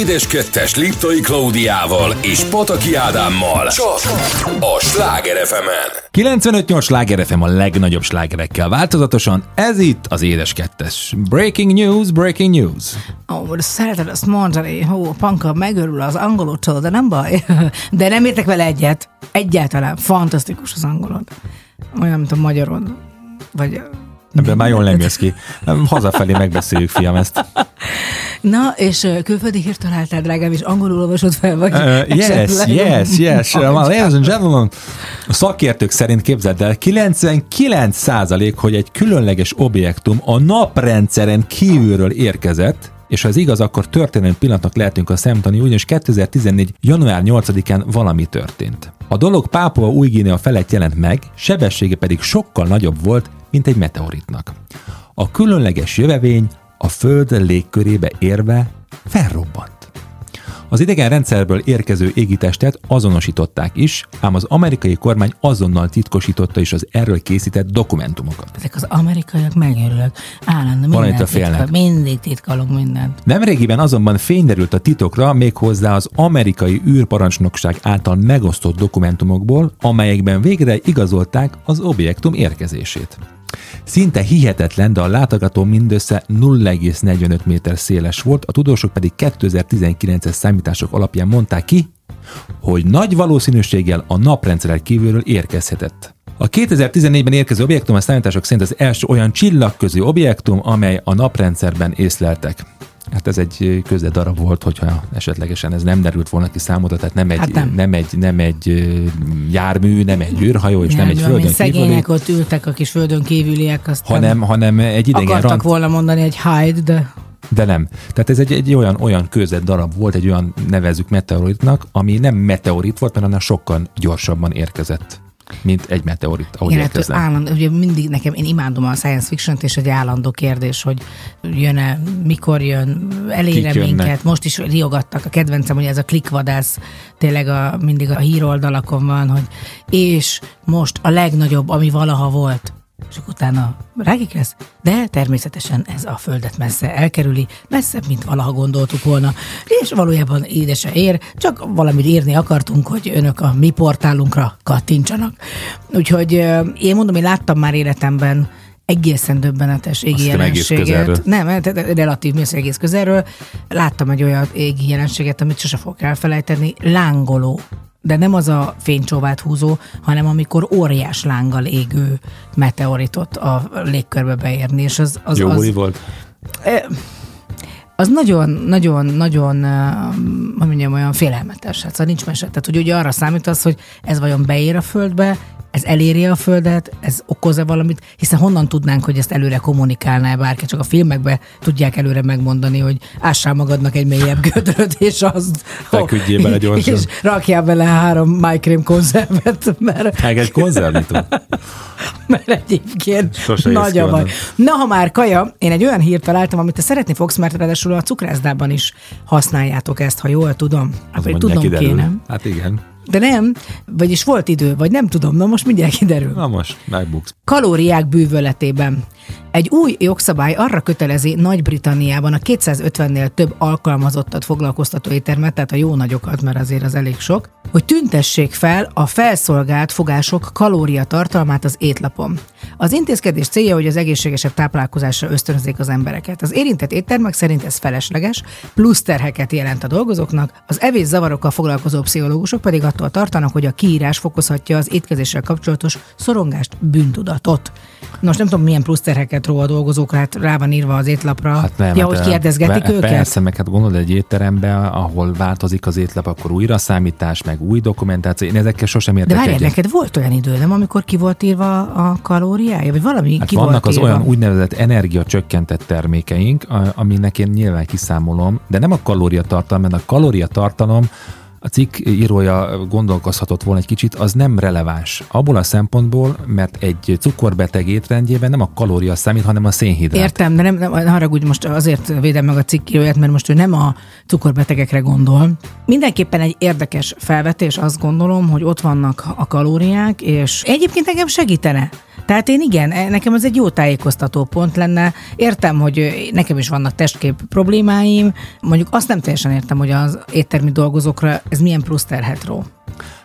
Édes Kettes Liptai Klaudiával és Pataki Ádámmal. Csak a Sláger fm 95-8 sláger FM a legnagyobb slágerekkel változatosan, ez itt az Édes Kettes. Breaking news, breaking news. Ó, de szereted azt mondani, hó, a panka megörül az angolotól, de nem baj. *laughs* De nem értek vele egyet. Egyáltalán. Fantasztikus az angolod. Olyan, mint a magyarod. Vagy Ebben már jól nem jössz ki. Hazafelé megbeszéljük, fiam, ezt. Na, és külföldi hírt találtál, drágám, és angolul olvasod fel, vagy Uh, yes, yes, yes. Uh, ladies and gentlemen, a szakértők szerint képzeld el, 99 százalék, hogy egy különleges objektum a naprendszeren kívülről érkezett, és ha ez igaz, akkor történelmi pillanatnak lehetünk a szemtani, ugyanis 2014. január 8-án valami történt. A dolog Pápua új Guinea felett jelent meg, sebessége pedig sokkal nagyobb volt, mint egy meteoritnak. A különleges jövevény a Föld légkörébe érve felrobbant. Az idegen rendszerből érkező égitestet azonosították is, ám az amerikai kormány azonnal titkosította is az erről készített dokumentumokat. Ezek az amerikaiak megörülök. Állandóan mindent félnek. titkol, mindig titkolunk mindent. Nemrégiben azonban fényderült a titokra méghozzá az amerikai űrparancsnokság által megosztott dokumentumokból, amelyekben végre igazolták az objektum érkezését. Szinte hihetetlen, de a látogató mindössze 0,45 méter széles volt, a tudósok pedig 2019-es számítások alapján mondták ki, hogy nagy valószínűséggel a naprendszeren kívülről érkezhetett. A 2014-ben érkező objektum a számítások szerint az első olyan csillagközi objektum, amely a naprendszerben észleltek. Hát ez egy darab volt, hogyha esetlegesen ez nem derült volna ki számodra, tehát nem egy, Hát nem. nem. Nem, egy, nem egy jármű, nem egy űrhajó, és nem, egy olyan, földön kívüli, szegények ott ültek, a kis földön kívüliek, aztán hanem, hanem egy idegen akartak rand, volna mondani egy hide, de de nem. Tehát ez egy, egy olyan, olyan kőzet darab volt, egy olyan nevezük meteoritnak, ami nem meteorit volt, mert annál sokkal gyorsabban érkezett, mint egy meteorit, ahogy Igen, hát állandó, ugye mindig nekem, én imádom a science fiction és egy állandó kérdés, hogy jön-e, mikor jön, elére minket. Most is riogattak, a kedvencem, hogy ez a klikvadász tényleg a, mindig a híroldalakon van, hogy és most a legnagyobb, ami valaha volt. És akkor utána rákik lesz? De természetesen ez a földet messze elkerüli, messzebb, mint valaha gondoltuk volna. És valójában ide se ér, csak valamit írni akartunk, hogy önök a mi portálunkra kattintsanak. Úgyhogy én mondom, én láttam már életemben egészen döbbenetes égi közelről. jelenséget. Nem, tehát relatív mész egész közelről. Láttam egy olyan égi jelenséget, amit sose fogok elfelejteni. Lángoló. De nem az a fénycsóvát húzó, hanem amikor óriás lánggal égő meteoritot a légkörbe beérni. És az, az, Jó az, volt? az nagyon, nagyon, nagyon, hogy mondjam, olyan félelmetes. Hát szóval nincs mese. Tehát, hogy ugye arra számítasz, hogy ez vajon beér a földbe, ez eléri a földet, ez okoz-e valamit, hiszen honnan tudnánk, hogy ezt előre kommunikálná bárki, csak a filmekbe tudják előre megmondani, hogy ássál magadnak egy mélyebb *laughs* gödröt, és azt... Feküdjél bele *laughs* gyorsan. És rakjál bele három májkrém konzervet, mert Meg egy konzervnyitó. *laughs* mert egyébként Sose nagy a baj. Na, ha már kaja, én egy olyan hírt találtam, amit te szeretni fogsz, mert ráadásul a cukrászdában is használjátok ezt, ha jól tudom. Majd tudom kiderül. kéne. Hát igen. De nem, vagyis volt idő, vagy nem tudom, na most mindjárt kiderül. Na most, megbuksz. Kalóriák bűvöletében. Egy új jogszabály arra kötelezi Nagy-Britanniában a 250-nél több alkalmazottat foglalkoztató éttermet, tehát a jó nagyokat, mert azért az elég sok, hogy tüntessék fel a felszolgált fogások kalóriatartalmát az étlapon. Az intézkedés célja, hogy az egészségesebb táplálkozásra ösztönözzék az embereket. Az érintett éttermek szerint ez felesleges, plusz terheket jelent a dolgozóknak, az evés zavarokkal foglalkozó pszichológusok pedig attól tartanak, hogy a kiírás fokozhatja az étkezéssel kapcsolatos szorongást, bűntudatot. Nos, nem tudom, milyen plusz terheket ró a dolgozókra, hát rá van írva az étlapra. Hát nem, ja, hát, hogy eh, kérdezgetik pe- őket? Persze, meg hát gondolod egy étterembe, ahol változik az étlap, akkor újra számítás, meg új dokumentáció. Én ezekkel sosem De értek várjál, egyet. neked volt olyan idő, nem, amikor ki volt írva a kalóriája, vagy valami Hát ki vannak volt az írva? olyan úgynevezett energiacsökkentett termékeink, aminek én nyilván kiszámolom, de nem a kalóriatartalom, mert a kalóriatartalom a cikk írója gondolkozhatott volna egy kicsit, az nem releváns. Abból a szempontból, mert egy cukorbeteg étrendjében nem a kalória számít, hanem a szénhidrát. Értem, de nem, nem ne haragudj, most azért védem meg a cikkíróját, mert most ő nem a cukorbetegekre gondol. Mindenképpen egy érdekes felvetés, azt gondolom, hogy ott vannak a kalóriák, és egyébként engem segítene. Tehát én igen, e- nekem ez egy jó tájékoztató pont lenne. Értem, hogy nekem is vannak testkép problémáim, mondjuk azt nem teljesen értem, hogy az éttermi dolgozókra ez milyen plusz terhet ró.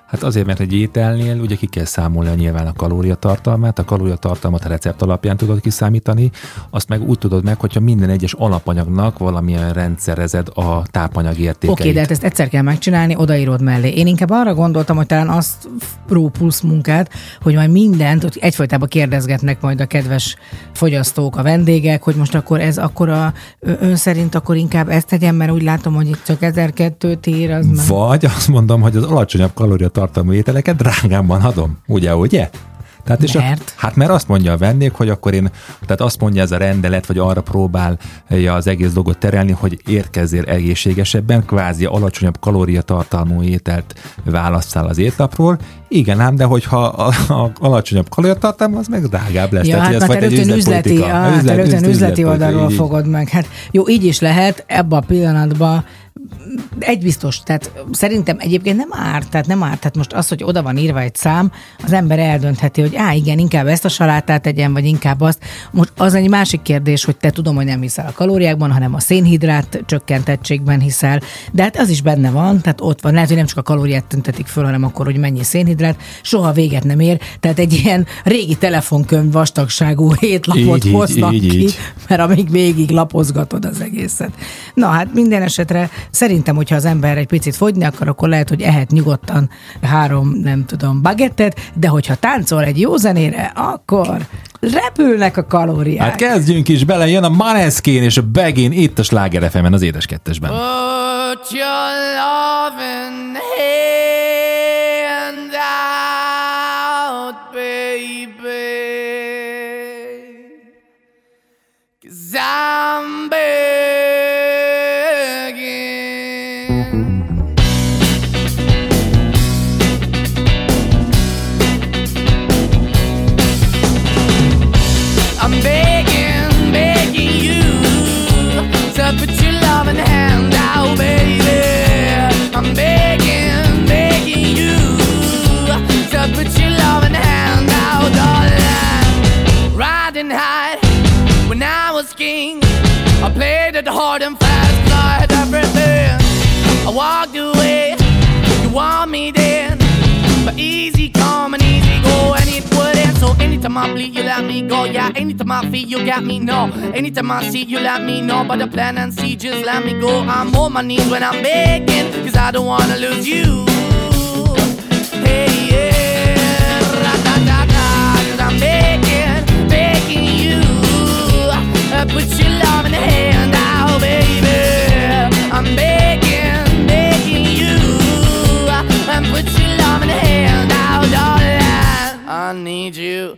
Hát azért, mert egy ételnél ugye ki kell számolni a nyilván a kalóriatartalmát, a kalóriatartalmat a recept alapján tudod kiszámítani, azt meg úgy tudod meg, hogyha minden egyes alapanyagnak valamilyen rendszerezed a tápanyag értékeit. Oké, de hát ezt egyszer kell megcsinálni, odaírod mellé. Én inkább arra gondoltam, hogy talán azt pró plusz munkát, hogy majd mindent, hogy egyfolytában kérdezgetnek majd a kedves fogyasztók, a vendégek, hogy most akkor ez akkor a, ön szerint akkor inkább ezt tegyem, mert úgy látom, hogy itt csak 1002 ír, az. Vagy azt mondom, hogy az alacsonyabb kalóriatartalmú ételeket drágábban adom. Ugye, ugye? Tehát és Mert? A, hát mert azt mondja a vendég, hogy akkor én, tehát azt mondja ez a rendelet, vagy arra próbálja az egész dolgot terelni, hogy érkezzél egészségesebben, kvázi alacsonyabb kalóriatartalmú ételt válasszál az étlapról. Igen ám, de hogyha a, a alacsonyabb kalóriatartalmú, az meg drágább lesz. Ja, Tehát, hát egy rögtön üzleti, te Üzlet- üzlet- üzleti üzletpolitika, oldalról így. fogod meg. Hát jó, így is lehet, ebben a pillanatban egy biztos, tehát szerintem egyébként nem árt, tehát nem árt, tehát most az, hogy oda van írva egy szám, az ember eldöntheti, hogy á, igen, inkább ezt a salátát tegyen, vagy inkább azt. Most az egy másik kérdés, hogy te tudom, hogy nem hiszel a kalóriákban, hanem a szénhidrát csökkentettségben hiszel, de hát az is benne van, tehát ott van, lehet, hogy nem csak a kalóriát tüntetik föl, hanem akkor, hogy mennyi szénhidrát, soha véget nem ér, tehát egy ilyen régi telefonkönyv vastagságú hétlapot így, hoznak így, ki, így. mert amíg végig lapozgatod az egészet. Na hát minden esetre szerintem, hogyha az ember egy picit fogyni akar, akkor lehet, hogy ehet nyugodtan három, nem tudom, bagettet, de hogyha táncol egy jó zenére, akkor repülnek a kalóriák. Hát kezdjünk is bele, jön a Maneskin és a Begin itt a Sláger az édes kettesben. Put your I bleed, you let me go. Yeah, anytime I feel, you got me. No, anytime I see, you let me know. But the plan and see, just let me go. I'm on my knees when I'm begging, cause I don't wanna lose you. Hey, yeah, ra-da-da-da, cause I'm begging, begging you. Uh, put your love in the hand out, baby. I'm begging, begging you. Uh, and put your love in the hand out, darling. I need you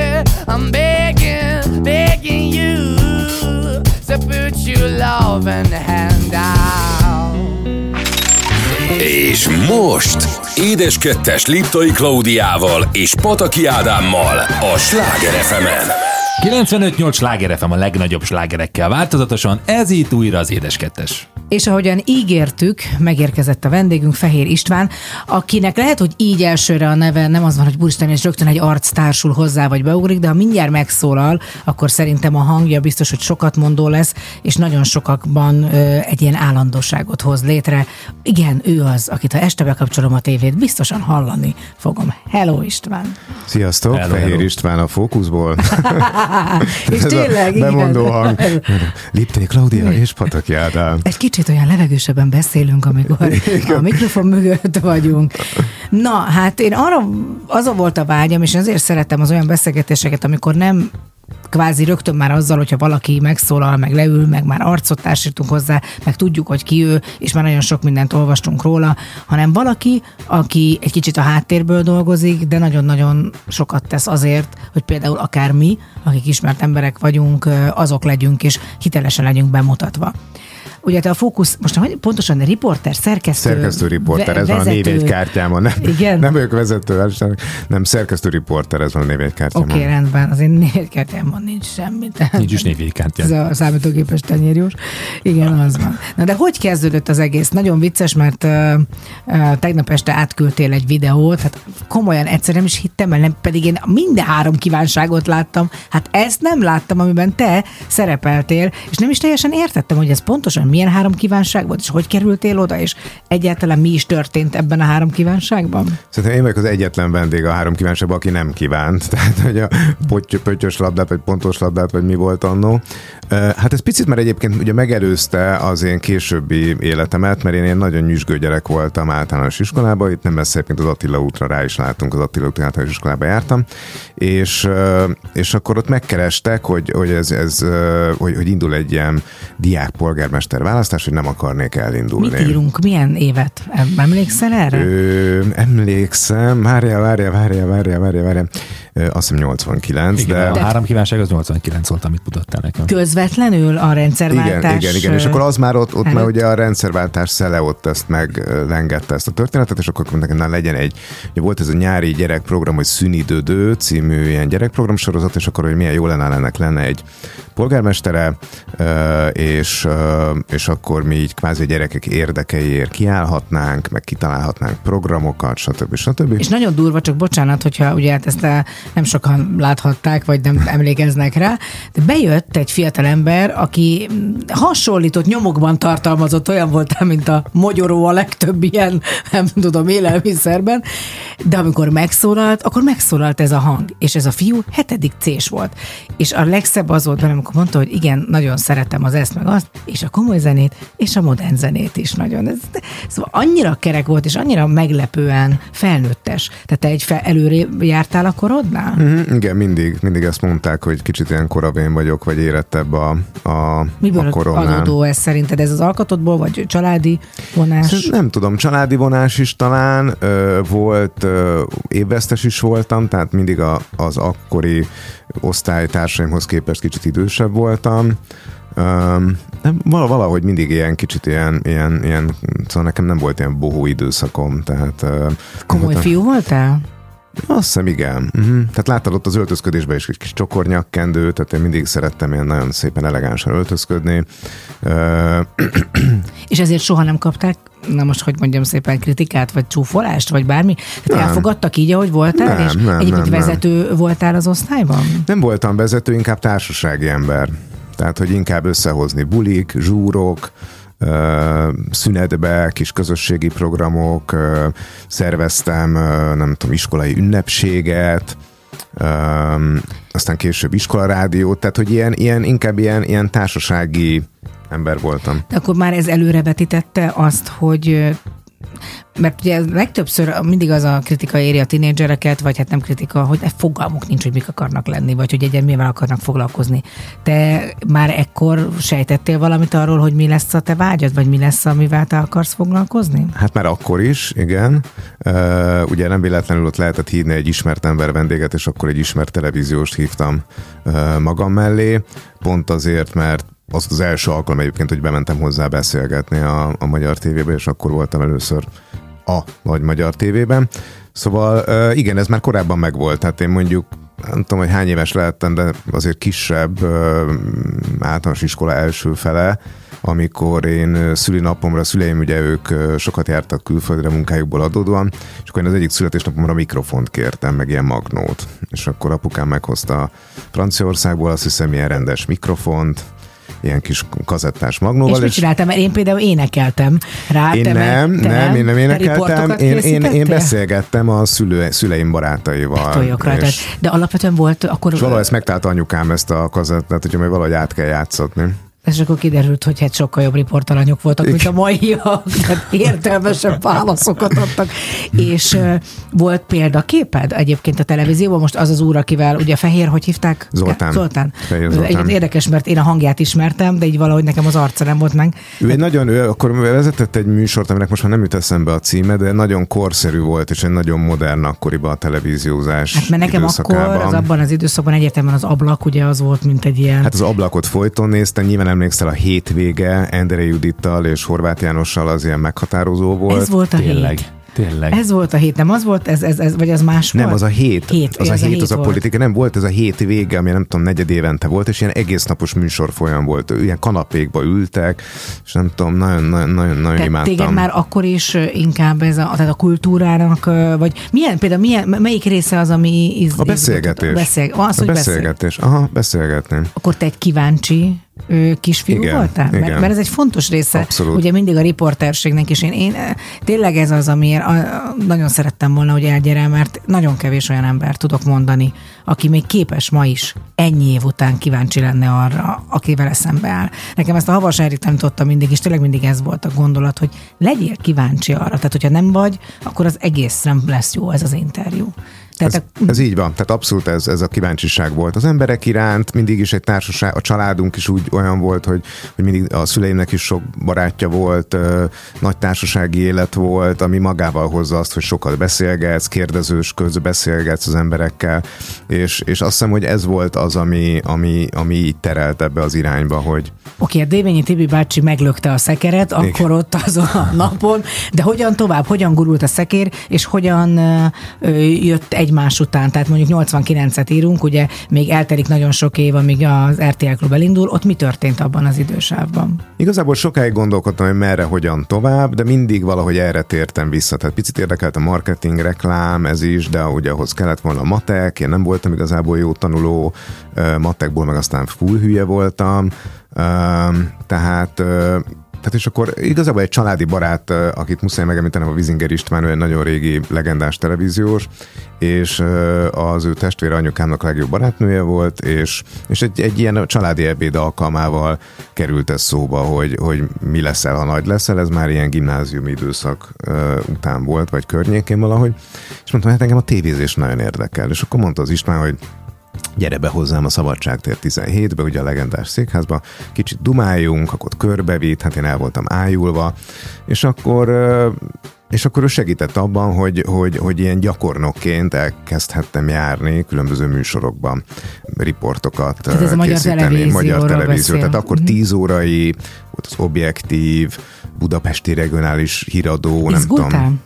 begging you to put your love and hand out. És most Édes Kettes Liptai Klaudiával és Pataki Ádámmal a Sláger fm 95-8 Sláger FM a legnagyobb slágerekkel változatosan, ez itt újra az Édes Kettes. És ahogyan ígértük, megérkezett a vendégünk, Fehér István, akinek lehet, hogy így elsőre a neve nem az van, hogy Úristen, és rögtön egy arc társul hozzá, vagy beugrik, de ha mindjárt megszólal, akkor szerintem a hangja biztos, hogy sokat mondó lesz, és nagyon sokakban ö, egy ilyen állandóságot hoz létre. Igen, ő az, akit ha este bekapcsolom a tévét, biztosan hallani fogom. Hello István! Sziasztok, Hello, Fehér hello. István a Fókuszból. *laughs* és tényleg, a bemondó igen. hang. *laughs* Liptai Klaudia és Pataki Ádám. Egy kicsit olyan levegősebben beszélünk, amikor a mikrofon mögött vagyunk. Na, hát én arra, az volt a vágyam, és azért szeretem az olyan beszélgetéseket, amikor nem kvázi rögtön már azzal, hogyha valaki megszólal, meg leül, meg már arcot társítunk hozzá, meg tudjuk, hogy ki ő, és már nagyon sok mindent olvastunk róla, hanem valaki, aki egy kicsit a háttérből dolgozik, de nagyon-nagyon sokat tesz azért, hogy például akár mi, akik ismert emberek vagyunk, azok legyünk, és hitelesen legyünk bemutatva. Ugye te a fókusz, most hogy pontosan riporter, szerkesztő. Szerkesztő riporter, ez van a vezető. névjegykártyámon. Nem, Igen? nem ők vezető, nem szerkesztő riporter, ez van a névjegykártyámon. Oké, okay, rendben, az én névkártyámon nincs semmi. Tehát Nincs is névjegykártya. Ez a számítógépes tenyérjós. Igen, az van. Na de hogy kezdődött az egész? Nagyon vicces, mert uh, uh, tegnap este átküldtél egy videót, hát komolyan egyszer nem is hittem el, nem, pedig én minden három kívánságot láttam. Hát ezt nem láttam, amiben te szerepeltél, és nem is teljesen értettem, hogy ez pontosan milyen három kívánság volt, és hogy kerültél oda, és egyáltalán mi is történt ebben a három kívánságban? Szerintem én vagyok az egyetlen vendég a három kívánságban, aki nem kívánt. *laughs* Tehát, hogy a potty- pöttyös labdát, vagy pontos labdát, vagy mi volt annó. Hát ez picit már egyébként ugye megelőzte az én későbbi életemet, mert én ilyen nagyon nyüzsgő gyerek voltam általános iskolában, itt nem messze egyébként az Attila útra rá is látunk, az Attila úti általános iskolába jártam, és, és akkor ott megkerestek, hogy, hogy, ez, ez, hogy, hogy indul egy ilyen diák polgármester választás, hogy nem akarnék elindulni. Mit írunk? Milyen évet? Emlékszel erre? Ö, emlékszem, várjál, várjál, várjál, várjál, várjál, várjál. Azt hiszem 89, Igen, de... a három kívánság az 89 volt, amit mutattál nekem. Közvetlenül a rendszerváltás? Igen, igen, igen, és akkor az már ott, ott már előtt? ugye a rendszerváltás szele ott ezt meglengette ezt a történetet, és akkor hogy na legyen egy, ugye volt ez a nyári gyerekprogram, hogy Szünidődő című ilyen gyerekprogram sorozat, és akkor, hogy milyen jó lenne ennek lenne egy polgármestere, és, és akkor mi így kvázi gyerekek érdekeiért kiállhatnánk, meg kitalálhatnánk programokat, stb. stb. És nagyon durva, csak bocsánat, hogyha ugye hát ezt eh, nem sokan láthatták, vagy nem emlékeznek rá, de bejött egy fiatal ember, aki hasonlított nyomokban tartalmazott, olyan voltál, mint a mogyoró a legtöbb ilyen, nem tudom, élelmiszerben, de amikor megszólalt, akkor megszólalt ez a hang, és ez a fiú hetedik C-s volt. És a legszebb az volt benne, amikor mondta, hogy igen, nagyon szeretem az ezt meg azt, és a komoly zenét, és a modern zenét is nagyon. Ez, szóval annyira kerek volt, és annyira meglepően felnőttes. Tehát te egy fel, előre jártál a korodnál? Mhm, Igen, mindig, mindig ezt mondták, hogy kicsit ilyen korabén vagyok, vagy érettebb a, a, Miből a koromnál. adódó ez szerinted? Ez az alkatodból, vagy családi vonás? Szerintem Nem tudom, családi vonás is talán, ö, volt, ö, évvesztes is voltam, tehát mindig a, az akkori osztálytársaimhoz képest kicsit idősebb voltam. Um, vala, valahogy mindig ilyen kicsit ilyen, ilyen, ilyen, szóval nekem nem volt ilyen bohó időszakom, tehát... ö, Komoly voltam- fiú voltál? Azt hiszem, igen. Uh-huh. Tehát láttad ott az öltözködésben is egy kis csokornyakkendő, tehát én mindig szerettem ilyen nagyon szépen elegánsan öltözködni. Uh, És ezért soha nem kapták, na most hogy mondjam szépen, kritikát, vagy csúfolást, vagy bármi? Tehát Nem. elfogadtak így, ahogy voltál, Nem, és nem, egyébként nem, nem. vezető voltál az osztályban? Nem voltam vezető, inkább társasági ember. Tehát, hogy inkább összehozni bulik, zsúrok, szünetbe, kis közösségi programok, szerveztem, nem tudom, iskolai ünnepséget, aztán később iskolarádiót, tehát, hogy ilyen, ilyen inkább ilyen, ilyen társasági ember voltam. De akkor már ez előrevetítette azt, hogy mert ugye legtöbbször mindig az a kritika éri a tinédzsereket, vagy hát nem kritika, hogy fogalmuk nincs, hogy mik akarnak lenni, vagy hogy egyen mivel akarnak foglalkozni. Te már ekkor sejtettél valamit arról, hogy mi lesz a te vágyad, vagy mi lesz, amivel te akarsz foglalkozni? Hát már akkor is, igen. Uh, ugye nem véletlenül ott lehetett hívni egy ismert ember vendéget, és akkor egy ismert televízióst hívtam uh, magam mellé, pont azért, mert az az első alkalom egyébként, hogy bementem hozzá beszélgetni a, a magyar tévébe, és akkor voltam először a nagy magyar tévében. Szóval igen, ez már korábban megvolt, tehát én mondjuk nem tudom, hogy hány éves lehettem, de azért kisebb általános iskola első fele, amikor én szülinapomra, szüleim ugye ők sokat jártak külföldre munkájukból adódóan, és akkor én az egyik születésnapomra mikrofont kértem, meg ilyen magnót. És akkor apukám meghozta Franciaországból, azt hiszem ilyen rendes mikrofont, ilyen kis kazettás És magnóval. mit csináltam? Mert én például énekeltem rá. Én te nem, te nem, én nem Te énekeltem, én, én, én beszélgettem a szülő, szüleim barátaival. És, De alapvetően volt akkor... és valahogy ezt megtalálta anyukám ezt a kazettát, majd valahogy át kell játszatni. És akkor kiderült, hogy hát sokkal jobb riportalanyok voltak, mint a maiak, *laughs* tehát értelmesebb válaszokat adtak. És uh, volt példaképed egyébként a televízióban, most az az úr, akivel ugye Fehér, hogy hívták? Zoltán. Zoltán. Fehér Zoltán. Érdekes, mert én a hangját ismertem, de így valahogy nekem az arca nem volt meg. Ő egy nagyon, ő akkor vezetett egy műsort, aminek most már nem jut eszembe a címe, de nagyon korszerű volt, és egy nagyon modern akkoriban a televíziózás Hát mert nekem akkor az abban az időszakban egyértelműen az ablak, ugye az volt, mint egy ilyen... Hát az ablakot folyton néztem, nyilván emlékszel a hétvége, Endre Judittal és Horváth Jánossal az ilyen meghatározó volt. ez volt a Tényleg. hét. Tényleg. Ez volt a hét, nem az volt? Ez, ez, ez vagy az más Nem, volt? az a hét. Hét, az a ez a hét, hét az a volt. politika. Nem volt ez a hét vége, ami nem tudom, negyed évente volt, és ilyen egész napos műsor folyam volt. Ilyen kanapékba ültek, és nem tudom, nagyon, nagyon, nagyon, nagyon imádtam. téged már akkor is inkább ez a, tehát a kultúrának, vagy milyen, például milyen, melyik része az, ami... Iz, A beszélgetés. Beszél, az, a hogy beszél. beszélgetés. Aha, beszélgetni. Akkor te egy kíváncsi kisfiú Igen, voltál? Mert, igen. mert ez egy fontos része, Abszolút. ugye mindig a riporterségnek is. Én, én tényleg ez az, amiért a, a, nagyon szerettem volna, hogy elgyere, mert nagyon kevés olyan ember tudok mondani, aki még képes ma is ennyi év után kíváncsi lenne arra, akivel eszembe áll. Nekem ezt a Havas tanította mindig, és tényleg mindig ez volt a gondolat, hogy legyél kíváncsi arra. Tehát, hogyha nem vagy, akkor az egész nem lesz jó ez az interjú. Tehát Ez, a, ez így van, tehát abszolút ez, ez a kíváncsiság volt. Az emberek iránt mindig is egy társaság, a családunk is úgy olyan volt, hogy, hogy mindig a szüleimnek is sok barátja volt, ö, nagy társasági élet volt, ami magával hozza azt, hogy sokat beszélgetsz, kérdezős köz, beszélgetsz az emberekkel, és, és azt hiszem, hogy ez volt az, ami, ami, ami így terelt ebbe az irányba, hogy Oké, a Dévényi Tibi bácsi meglökte a szekeret, Igen. akkor ott azon a napon, de hogyan tovább, hogyan gurult a szekér, és hogyan ö, jött egymás után, tehát mondjuk 89-et írunk, ugye még eltelik nagyon sok év, amíg az RTL klub elindul, ott mi történt abban az idősávban? Igazából sokáig gondolkodtam, hogy merre, hogyan tovább, de mindig valahogy erre tértem vissza. Tehát picit érdekelt a marketing, reklám, ez is, de ugye ahhoz kellett volna matek, én nem voltam igazából jó tanuló, matekból meg aztán full hülye voltam, tehát tehát és akkor igazából egy családi barát, akit muszáj megemlítenem, a Vizinger István, ő egy nagyon régi legendás televíziós, és az ő testvére anyukámnak legjobb barátnője volt, és, és egy, egy ilyen családi ebéd alkalmával került ez szóba, hogy, hogy mi leszel, ha nagy leszel, ez már ilyen gimnáziumi időszak után volt, vagy környékén valahogy, és mondtam, hát engem a tévézés nagyon érdekel, és akkor mondta az István, hogy gyere be hozzám a Szabadságtér 17-be, ugye a legendás székházba, kicsit dumáljunk, akkor körbevitt, hát én el voltam ájulva, és akkor és akkor ő segített abban, hogy, hogy, hogy ilyen gyakornokként elkezdhettem járni különböző műsorokban, riportokat Tehát ez a magyar televízióról magyar televízió. Tehát akkor Mhm. 10 órai volt az objektív, budapesti regionális híradó, nem tudom.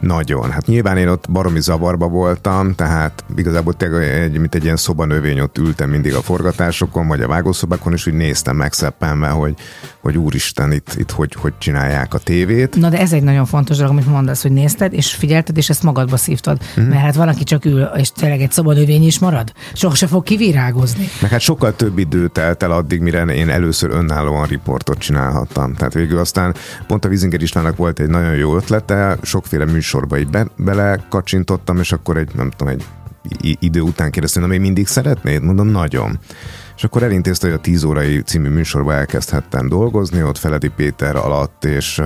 Nagyon. Hát nyilván én ott baromi zavarba voltam, tehát igazából egy, mint egy ilyen szobanövény ott ültem mindig a forgatásokon, vagy a vágószobákon, és úgy néztem megszeppenve, hogy, hogy úristen, itt, itt hogy, hogy csinálják a tévét. Na de ez egy nagyon fontos dolog, amit mondasz, hogy nézted, és figyelted, és ezt magadba szívtad. Mhm. Mm. Mert hát valaki csak ül, és tényleg egy szabadövény is marad. Soha se fog kivirágozni. Meg hát sokkal több idő telt el addig, mire én először önállóan riportot csinálhattam. Tehát végül aztán pont a Vizinger Istvánnak volt egy nagyon jó ötlete, sokféle műsorba így be, belekacsintottam, és akkor egy, nem tudom, egy idő után kérdeztem, na még mindig szeretnéd? Mondom, nagyon. És akkor elintézte, hogy a 10 órai című műsorba elkezdhettem dolgozni, ott Feledi Péter alatt, és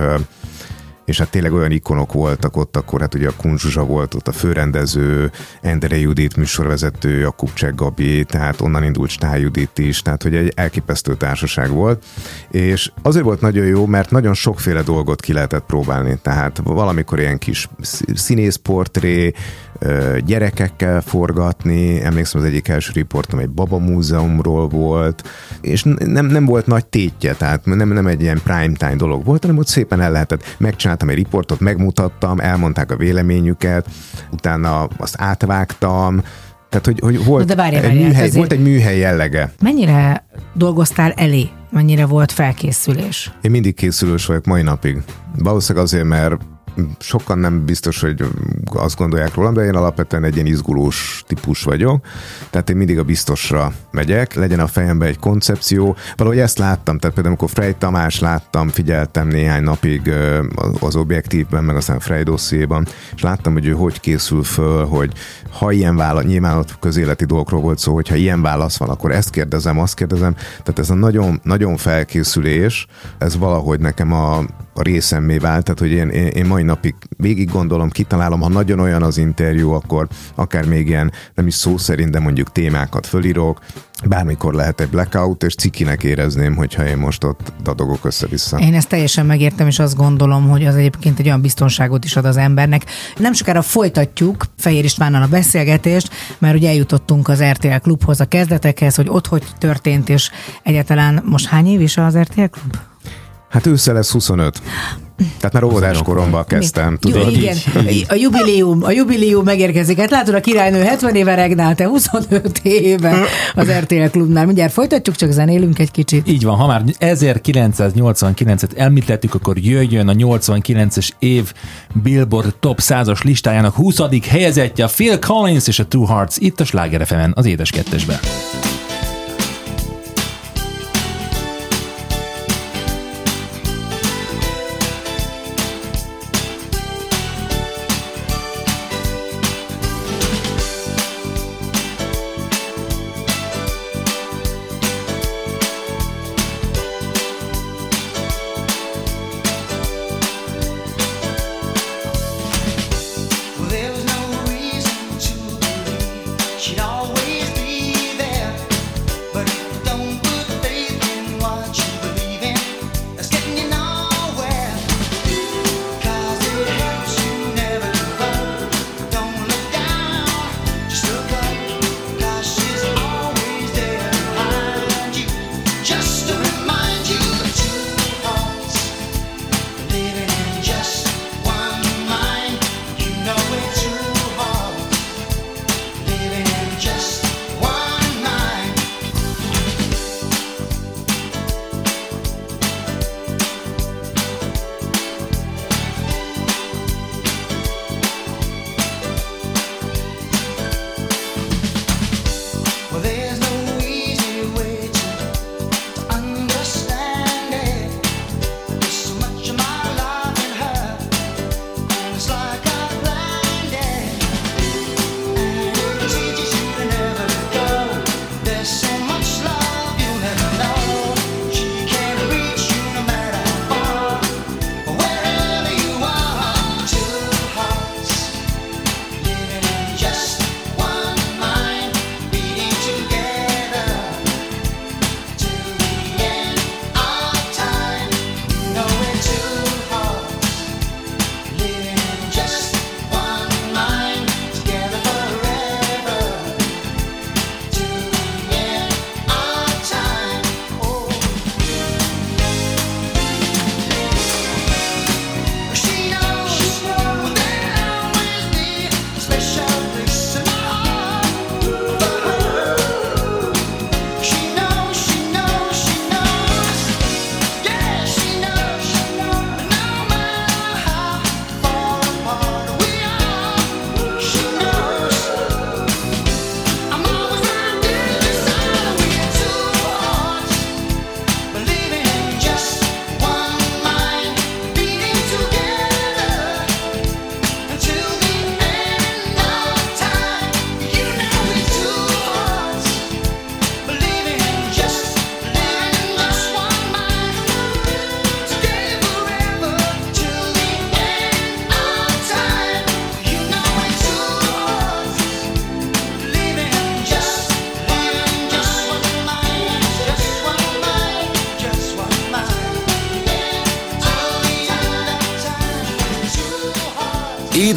és hát tényleg olyan ikonok voltak ott, akkor hát ugye a Kun Zsuzsa volt ott a főrendező, Endre Judit műsorvezető, Jakub Cseh Gabi, tehát onnan indult Stály Judit is, tehát hogy egy elképesztő társaság volt, és azért volt nagyon jó, mert nagyon sokféle dolgot ki lehetett próbálni, tehát valamikor ilyen kis sz- színészportré, gyerekekkel forgatni, emlékszem az egyik első riportom egy baba múzeumról volt, és nem, nem volt nagy tétje, tehát nem, nem egy ilyen prime time dolog volt, hanem ott szépen el lehetett megcsinálni csináltam egy riportot, megmutattam, elmondták a véleményüket, utána azt átvágtam, tehát, hogy, hogy volt, de várjál, egy várjál, műhely, azért- volt egy műhely jellege. Mennyire dolgoztál elé? Mennyire volt felkészülés? Én mindig készülős vagyok mai napig. Valószínűleg azért, mert sokan nem biztos, hogy azt gondolják rólam, de én alapvetően egy ilyen izgulós típus vagyok. Tehát én mindig a biztosra megyek, legyen a fejemben egy koncepció. Valahogy ezt láttam, tehát például amikor Frey Tamás láttam, figyeltem néhány napig az objektívben, meg aztán Frey dossziéban, és láttam, hogy ő hogy készül föl, hogy ha ilyen válasz, nyilván ott közéleti dolgokról volt szó, hogy ha ilyen válasz van, akkor ezt kérdezem, azt kérdezem. Tehát ez a nagyon, nagyon felkészülés, ez valahogy nekem a részemmé vált, tehát hogy én, én, én mai napig végig gondolom, kitalálom, ha nagyon olyan az interjú, akkor akár még ilyen, nem is szó szerint, de mondjuk témákat fölírok, bármikor lehet egy blackout, és cikinek érezném, hogyha én most ott dadogok össze-vissza. Én ezt teljesen megértem, és azt gondolom, hogy az egyébként egy olyan biztonságot is ad az embernek. Nem sokára folytatjuk Fehér Istvánnal a beszélgetést, mert ugye eljutottunk az RTL klubhoz a kezdetekhez, hogy ott hogy történt, és egyáltalán most hány év is az RTL klub? Hát ősszel lesz 25. Tehát már óvodás koromban kezdtem, tudod? Jó, igen, a jubileum, a jubileum megérkezik. Hát látod, a királynő 70 éve regnál, te 25 éve az RTL klubnál. Mindjárt folytatjuk, csak zenélünk egy kicsit. Így van, ha már 1989-et említettük, akkor jöjjön a 89-es év Billboard Top 100-as listájának 20. helyezettje a Phil Collins és a Two Hearts itt a Sláger az édes kettesben.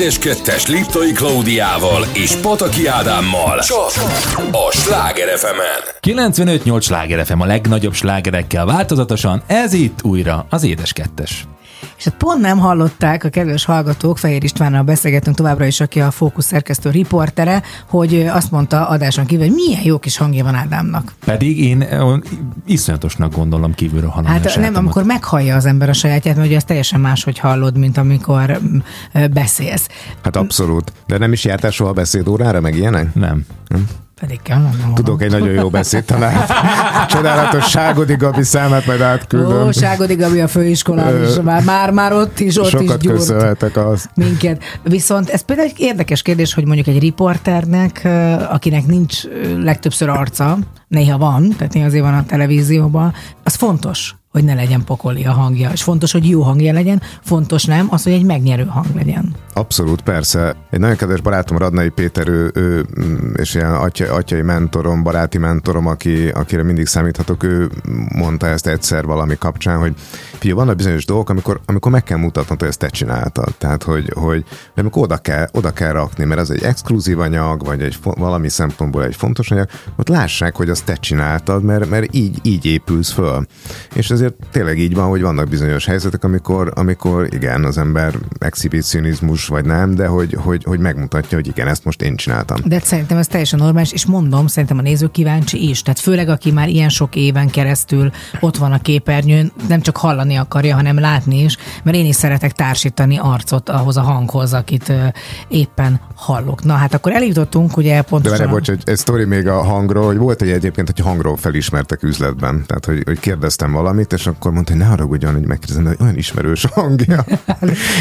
Édes kettes Liptai Klaudiával és Pataki Ádámmal. Csak a Sláger FM-en. 95-8 sláger FM a legnagyobb slágerekkel változatosan, ez itt újra az édes kettes. És hát pont nem hallották a kedves hallgatók, Fehér Istvánnal beszélgetünk továbbra is, aki a Fókusz szerkesztő riportere, hogy azt mondta adáson kívül, hogy milyen jó kis hangja van Ádámnak. Pedig én iszonyatosnak gondolom kívülről hallani a Hát nem, sajátomat. amikor meghallja az ember a sajátját, mert ugye ez teljesen máshogy hallod, mint amikor beszélsz. Hát abszolút. De nem is jártál soha beszédórára, meg ilyenek? Nem. Pedig kell mondanom. Tudok egy nagyon jó beszédtanárt. *laughs* Csodálatos Ságodi Gabi számát majd átküldöm. Ó, Ságodi Gabi a főiskolán is, már, már, már ott is, ott Sokat is köszönhetek az. minket. Viszont ez például egy érdekes kérdés, hogy mondjuk egy riporternek, akinek nincs legtöbbször arca, néha van, tehát néha azért van a televízióban, az fontos, hogy ne legyen pokoli a hangja, és fontos, hogy jó hangja legyen, fontos nem az, hogy egy megnyerő hang legyen. Abszolút, persze. Egy nagyon kedves barátom, Radnai Péter, ő, ő mm, és ilyen atya, atyai mentorom, baráti mentorom, aki, akire mindig számíthatok, ő mondta ezt egyszer valami kapcsán, hogy figyelj, vannak bizonyos dolgok, amikor, amikor meg kell mutatnod, hogy ezt te csináltad. Tehát, hogy, hogy, amikor oda kell, oda kell rakni, mert ez egy exkluzív anyag, vagy egy valami szempontból egy fontos anyag, ott lássák, hogy azt te csináltad, mert, mert így, így épülsz föl. És ezért tényleg így van, hogy vannak bizonyos helyzetek, amikor, amikor igen, az ember exhibicionizmus vagy nem, de hogy, hogy, hogy megmutatja, hogy igen, ezt most én csináltam. De szerintem ez teljesen normális, és mondom, szerintem a néző kíváncsi is. Tehát főleg, aki már ilyen sok éven keresztül ott van a képernyőn, nem csak hallani akarja, hanem látni is, mert én is szeretek társítani arcot ahhoz a hanghoz, akit éppen hallok. Na hát akkor eljutottunk, ugye De pontosan... várj, bocs, egy, egy sztori még a hangról, hogy volt egy egyébként, hogy hangról felismertek üzletben. Tehát, hogy, hogy kérdeztem valamit, és akkor mondta, hogy ne haragudjon, hogy megkérdezem, de olyan ismerős a hangja.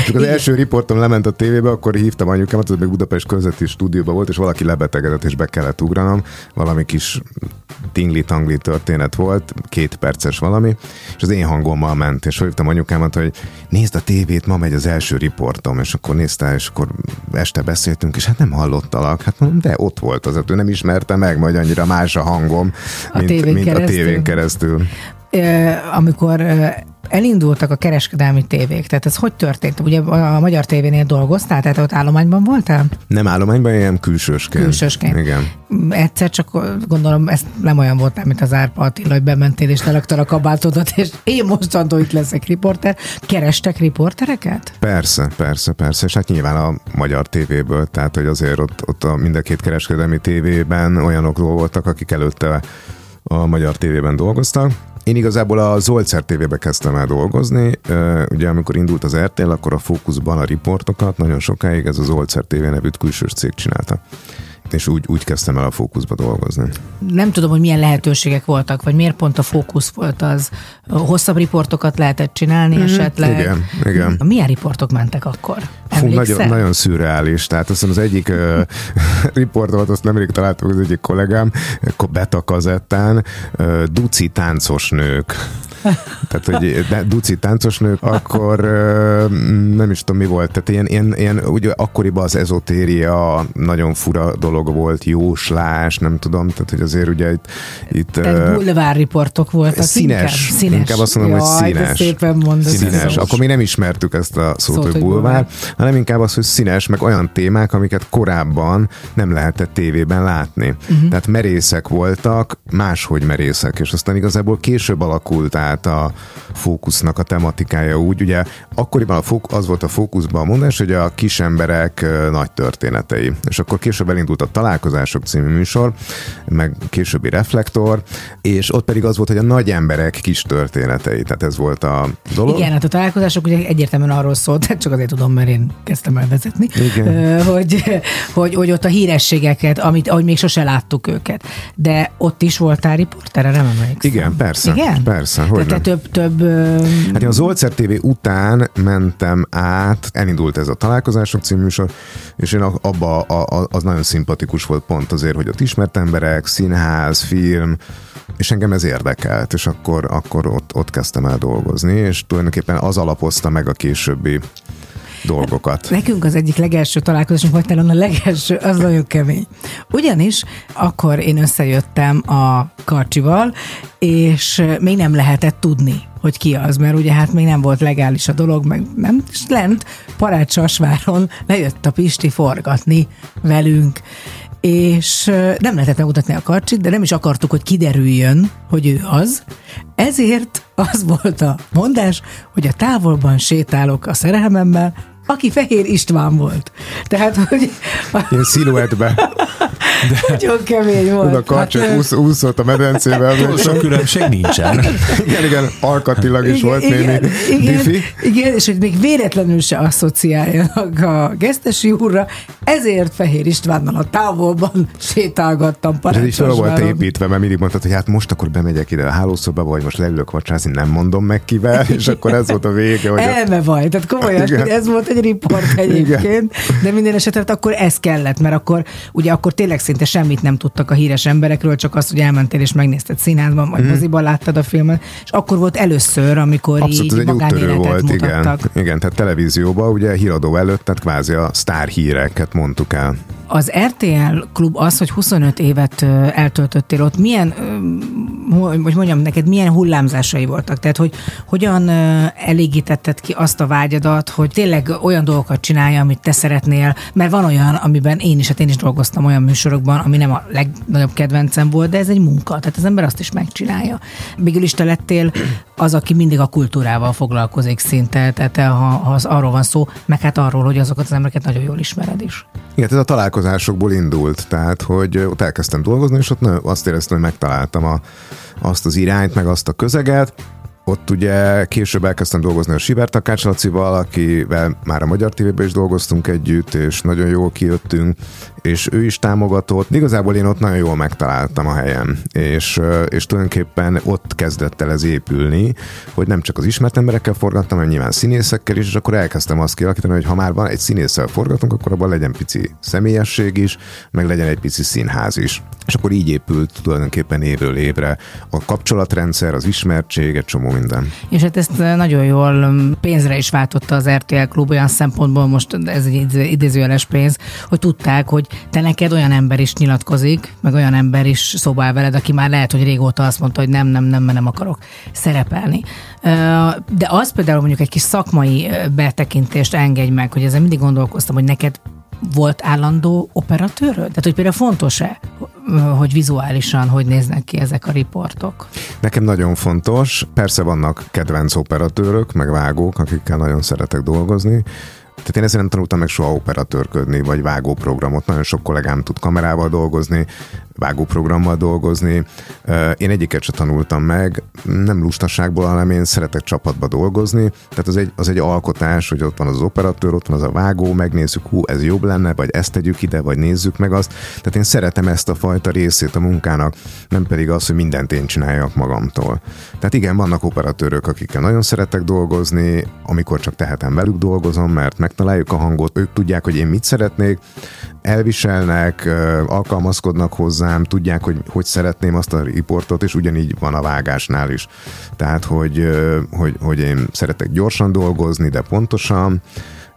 és az első riportom lement a tévébe, akkor hívtam anyukámat, az még Budapest közötti stúdióban volt, és valaki lebetegedett, és be kellett ugranom. Valami kis tingli-tangli történet volt, két perces valami, és az én hangommal ment, és hívtam anyukámat, hogy nézd a tévét, ma megy az első riportom, és akkor nézte, és akkor este beszéltünk, és hát nem hallottalak. Hát mondom, de ott volt az, ő nem ismerte meg, majd annyira más a hangom, A mint, tévén mint a tévén keresztül. Ö, amikor elindultak a kereskedelmi tévék, tehát ez hogy történt? Ugye a magyar tévénél dolgoztál, tehát ott állományban voltál? Nem állományban, ilyen külsősként. Külsősként. Igen. Egyszer csak gondolom, ez nem olyan voltál, mint az Árpa Attila, hogy bementél és lelaktad a kabátodat, és én mostantól itt leszek riporter. Kerestek riportereket? Persze, persze, persze, és hát nyilván a magyar tévéből, tehát hogy azért ott, ott a mind a két kereskedelmi tévében olyanok voltak, akik előtte a magyar tévében dolgoztak. Én igazából a Zoldszer tévébe kezdtem el dolgozni. Ugye amikor indult az RTL, akkor a fókuszban a riportokat nagyon sokáig ez a Zoldszer TV nevű külsős cég csinálta. És úgy, úgy kezdtem el a fókuszba dolgozni. Nem tudom, hogy milyen lehetőségek voltak, vagy miért pont a fókusz volt az. Hosszabb riportokat lehetett csinálni esetleg. Mhm. Igen, igen. Milyen riportok mentek akkor? Fú, nagyon, nagyon szürreális. Tehát azt az egyik uh, *laughs* riportomat, azt nemrég találtam az egyik kollégám, akkor beta kazettán, uh, duci táncos nők. Tehát, hogy duci táncos nők, akkor nem is tudom mi volt, tehát ilyen, ilyen, ilyen ugye akkoriban az ezotéria nagyon fura dolog volt, jóslás, nem tudom, tehát hogy azért ugye itt, itt Tehát uh, bulvár riportok voltak Színes. inkább? Színes. Inkább azt mondom, hogy Jaj, de színes. szépen mondod. Színes. Akkor még nem ismertük ezt a szót, Szót, hogy hogy bulvár, bulvár. hanem inkább az, hogy színes, meg olyan témák, amiket korábban nem lehetett tévében látni. Uh-huh. Tehát merészek voltak, máshogy merészek, és aztán igazából később alakult át a fókusznak a tematikája úgy, ugye akkoriban a fók, az volt a fókuszban a mondás, hogy a kis emberek nagy történetei. És akkor később elindult a Találkozások című műsor, meg későbbi Reflektor, és ott pedig az volt, hogy a nagy emberek kis történetei. Tehát ez volt a dolog. Igen, hát a találkozások ugye egyértelműen arról szólt, *laughs* csak azért tudom, mert én kezdtem el vezetni, Igen. Hogy, hogy, hogy ott a hírességeket, amit, ahogy még sose láttuk őket. De ott is voltál riportere, nem emlékszem. Igen, persze. Igen? Persze, hogy te több, több Hát én a Zoldszer TV után mentem át, elindult ez a Találkozások című műsor, és én abba a, a, az nagyon szimpatikus volt pont azért, hogy ott ismert emberek, színház, film, és engem ez érdekelt, és akkor, akkor ott, ott kezdtem el dolgozni, és tulajdonképpen az alapozta meg a későbbi dolgokat. Nekünk az egyik legelső találkozásunk volt talán a legelső, az nagyon kemény. Ugyanis akkor én összejöttem a Karcsival, és még nem lehetett tudni, hogy ki az, mert ugye hát még nem volt legális a dolog, meg nem, és lent Parácsasváron lejött a Pisti forgatni velünk, és nem lehetett megmutatni a karcsit, de nem is akartuk, hogy kiderüljön, hogy ő az. Ezért az volt a mondás, hogy a távolban sétálok a szerelmemmel, aki Fehér István volt. Tehát, hogy Ilyen sziluettbe. nagyon kemény volt. Oda karcsot Hát, úsz, úszott a medencével. Túl sok különbség nincsen. igen, igen, alkatilag is volt igen, némi igen, diffi. igen, és hogy még véletlenül se asszociáljanak a gesztesi úrra, ezért Fehér Istvánnal a távolban sétálgattam És ez is fel volt építve, mert mindig mondtad, hogy hát most akkor bemegyek ide a hálószobába, vagy most leülök vacsázni, nem mondom meg kivel, *laughs* és akkor ez volt a vége, hogy a, Elme vagy, tehát komolyan, Igen. ez volt egy riport egyébként, de minden esetre akkor ez kellett, mert akkor ugye akkor tényleg szinte semmit nem tudtak a híres emberekről, csak azt, hogy elmentél és megnézted színházban, vagy moziban láttad a filmet, és akkor volt először, amikor. Abszolút, így egy magánéletet volt, igen. Igen, tehát televízióban ugye híradó előtt, tehát kvázi a sztár híreket mondtuk el. Az RTL klub az, hogy 25 évet eltöltöttél ott, milyen, hogy mondjam neked, milyen hullámzásai voltak? Tehát, hogy hogyan elégítetted ki azt a vágyadat, hogy tényleg olyan dolgokat csinálja, amit te szeretnél, mert van olyan, amiben én is, hát én is dolgoztam olyan műsorokban, ami nem a legnagyobb kedvencem volt, de ez egy munka, tehát az ember azt is megcsinálja. Végül is te lettél az, aki mindig a kultúrával foglalkozik szinte, tehát te, ha, ha az arról van szó, meg hát arról, hogy azokat az embereket nagyon jól ismered is. Igen, ez a találkozásokból indult, tehát hogy ott elkezdtem dolgozni, és ott azt éreztem, hogy megtaláltam a, azt az irányt, meg azt a közeget. Ott ugye később elkezdtem dolgozni a Siber Takács Lacival, akivel már a Magyar TV-ben is dolgoztunk együtt, és nagyon jól kijöttünk, és ő is támogatott. Igazából én ott nagyon jól megtaláltam a helyem, és, és tulajdonképpen ott kezdett el ez épülni, hogy nem csak az ismert emberekkel forgattam, hanem nyilván színészekkel is, és akkor elkezdtem azt kialakítani, hogy ha már van egy színésszel forgatunk, akkor abban legyen pici személyesség is, meg legyen egy pici színház is. És akkor így épült tulajdonképpen évről évre a kapcsolatrendszer, az ismertség, egy csomó minden. És hát ezt eh, nagyon jól mm, pénzre is váltotta az RTL klub olyan szempontból, most ez egy idé- idézőjeles pénz, hogy tudták, hogy te neked olyan ember is nyilatkozik, meg olyan ember is szobál veled, aki már lehet, hogy régóta azt mondta, hogy nem, nem, nem, mert nem akarok szerepelni. Ö, De az például mondjuk egy kis szakmai ö, betekintést engedj meg, hogy ezen mindig gondolkoztam, hogy neked volt állandó operatőröd? Tehát, hogy például fontos-e, hogy vizuálisan hogy néznek ki ezek a riportok? Nekem nagyon fontos, persze vannak kedvenc operatőrök, meg vágók, akikkel nagyon szeretek dolgozni, tehát én ezért nem tanultam meg soha operatőrködni, vagy vágóprogramot. Nagyon sok kollégám tud kamerával dolgozni, vágóprogrammal dolgozni. Én egyiket se tanultam meg, nem lustaságból, hanem én szeretek csapatba dolgozni. Tehát az egy, az egy alkotás, hogy ott van az operatőr, ott van az a vágó, megnézzük, hú, ez jobb lenne, vagy ezt tegyük ide, vagy nézzük meg azt. Tehát én szeretem ezt a fajta részét a munkának, nem pedig az, hogy mindent én csináljak magamtól. Tehát igen, vannak operatőrök, akikkel nagyon szeretek dolgozni, amikor csak tehetem velük dolgozom, mert megtaláljuk a hangot, ők tudják, hogy én mit szeretnék, elviselnek, alkalmazkodnak hozzám, tudják, hogy hogy szeretném azt a riportot, és ugyanígy van a vágásnál is. Tehát, hogy, hogy, hogy én szeretek gyorsan dolgozni, de pontosan,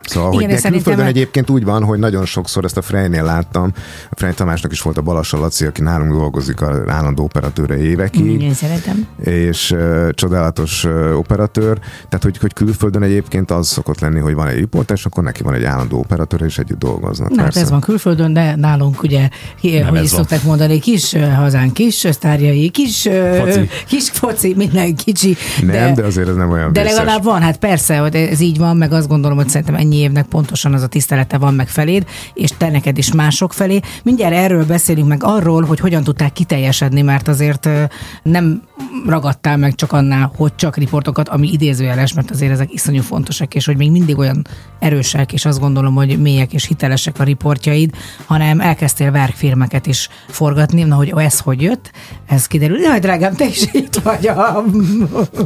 Szóval, Igen, hogy de szerintem- külföldön egyébként úgy van, hogy nagyon sokszor ezt a Freynél láttam. A Frey Tamásnak is volt a Balassa Laci, aki nálunk dolgozik, a állandó operatőre évekig Én szeretem. és uh, csodálatos uh, operatőr, tehát hogy, hogy külföldön egyébként az szokott lenni, hogy van egy riporter, és akkor neki van egy állandó operatőr, és együtt dolgoznak. Na, hát persze. ez van külföldön, de nálunk ugye, hi- hogy is van. szokták mondani, kis hazánk, kis sztárjai, kis Foci. kis foci, minden kicsi. Nem, de azért ez nem olyan De vészes. legalább van, hát persze, hogy ez így van, meg azt gondolom, hogy szerintem ennyi évnek pontosan az a tisztelete van meg feléd, és te neked is mások felé. Mindjárt erről beszélünk meg arról, hogy hogyan tudták kiteljesedni, mert azért nem ragadtál meg csak annál, hogy csak riportokat, ami idézőjeles, mert azért ezek iszonyú fontosak, és hogy még mindig olyan erősek, és azt gondolom, hogy mélyek és hitelesek a riportjaid, hanem elkezdtél verkfilmeket is forgatni, na hogy ez hogy jött, ez kiderül. Jaj, drágám, te is itt vagy a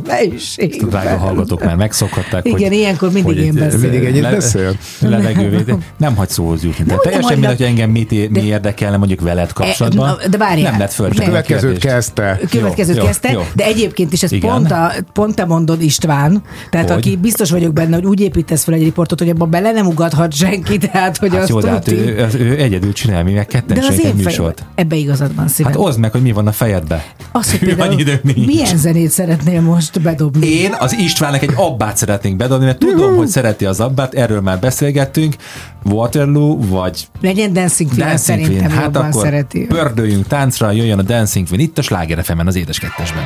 melyiségben. Drága hallgatók már megszokhatták, Igen, hogy, ilyenkor mindig hogy én beszélek. Mindig ennyit beszél? Levegővé. Nem hagy szóhoz jutni. Tehát teljesen mindegy, hogy engem mit, mi de- érdekelne mondjuk veled kapcsolatban. E, na, de várjál. Nem lett föl. A Következőt kezdte. Következőt kezdte, de egyébként is ez pont, a, pont te mondod István, tehát Hogy? aki biztos vagyok benne, hogy úgy építesz fel egy riportot, hogy abban bele nem ugathat senki, tehát hogy Hát azt jó, de hát ő, az- ő egyedül csinál, mi meg ketten de az én fej... műsort. Ebbe igazad van szívem. Hát oszd meg, hogy mi van a fejedbe. az, hogy *laughs* például milyen zenét szeretnél most bedobni? Én az Istvánnak egy abbát szeretnénk bedobni, mert tudom, hogy szereti az abbát, erről már beszélgettünk, Waterloo vagy Legyen Dancing Queen, Dancing szerintem Queen. Hát akkor szereti. pördöljünk táncra, jöjjön a Dancing Queen itt a Sláger az édes kettesben.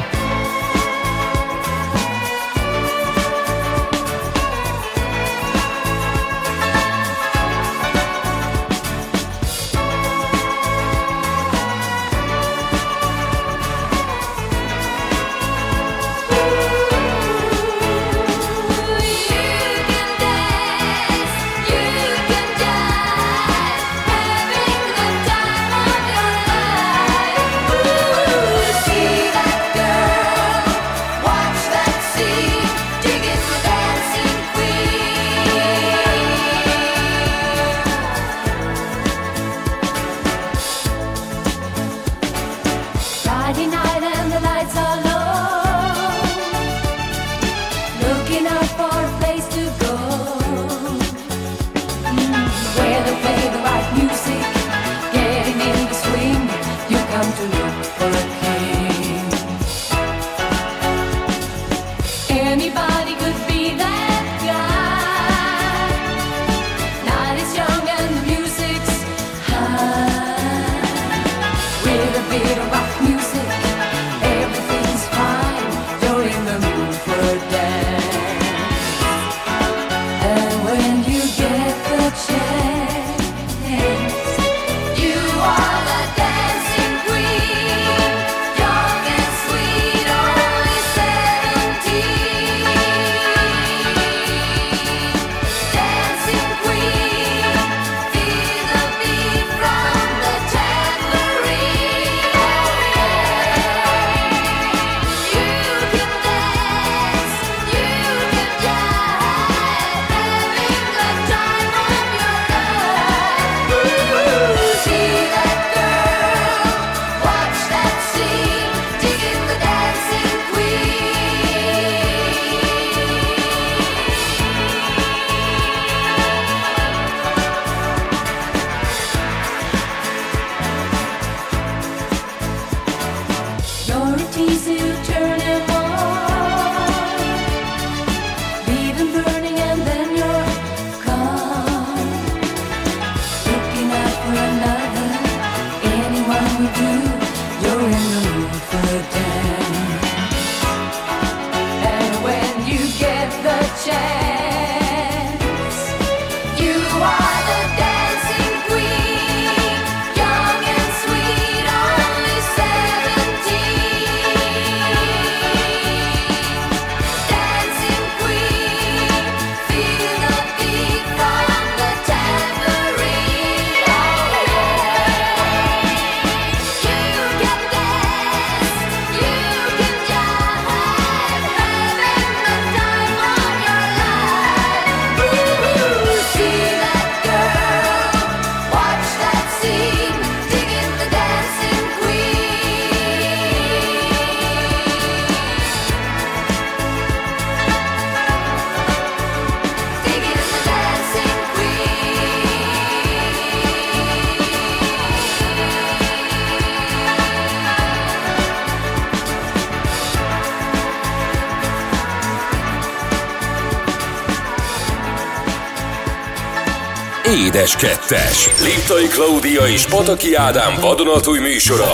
Édes kettes. Liptai Klaudia és Pataki Ádám vadonatúj műsora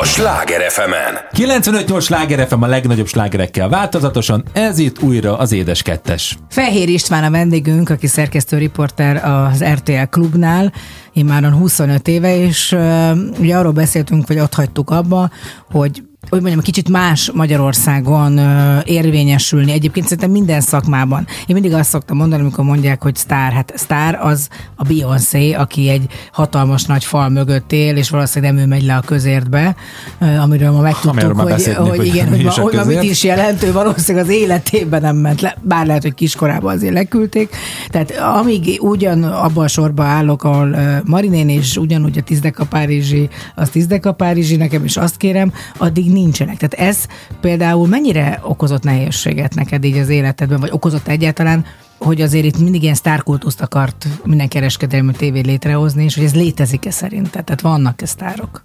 a Sláger FM-en. 95-8 Sláger FM a legnagyobb slágerekkel változatosan, ez itt újra az édes kettes. Fehér István a vendégünk, aki szerkesztő riporter az RTL klubnál, immáron 25 éve, és uh, ugye arról beszéltünk, vagy ott hagytuk abba, hogy hogy mondjam, kicsit más Magyarországon ö, érvényesülni. Egyébként szerintem minden szakmában. Én mindig azt szoktam mondani, amikor mondják, hogy sztár. Hát sztár az a Beyoncé, aki egy hatalmas nagy fal mögött él, és valószínűleg nem ő megy le a közértbe, ö, amiről ma megtudtuk, hogy, hogy, hogy igen, hogy, ma, hogy ma mit is jelent, ő valószínűleg az életében nem ment le, bár lehet, hogy kiskorában azért leküldték. Tehát amíg ugyan abban a sorba állok, ahol uh, Marinén és ugyanúgy a Tizdeka Párizsi, az Tizdeka Párizsi, nekem is azt kérem, addig nincsenek. Tehát ez például mennyire okozott nehézséget neked így az életedben, vagy okozott egyáltalán, hogy azért itt mindig ilyen sztárkultuszt akart minden kereskedelmi tévé létrehozni, és hogy ez létezik-e szerinted? Tehát vannak-e sztárok?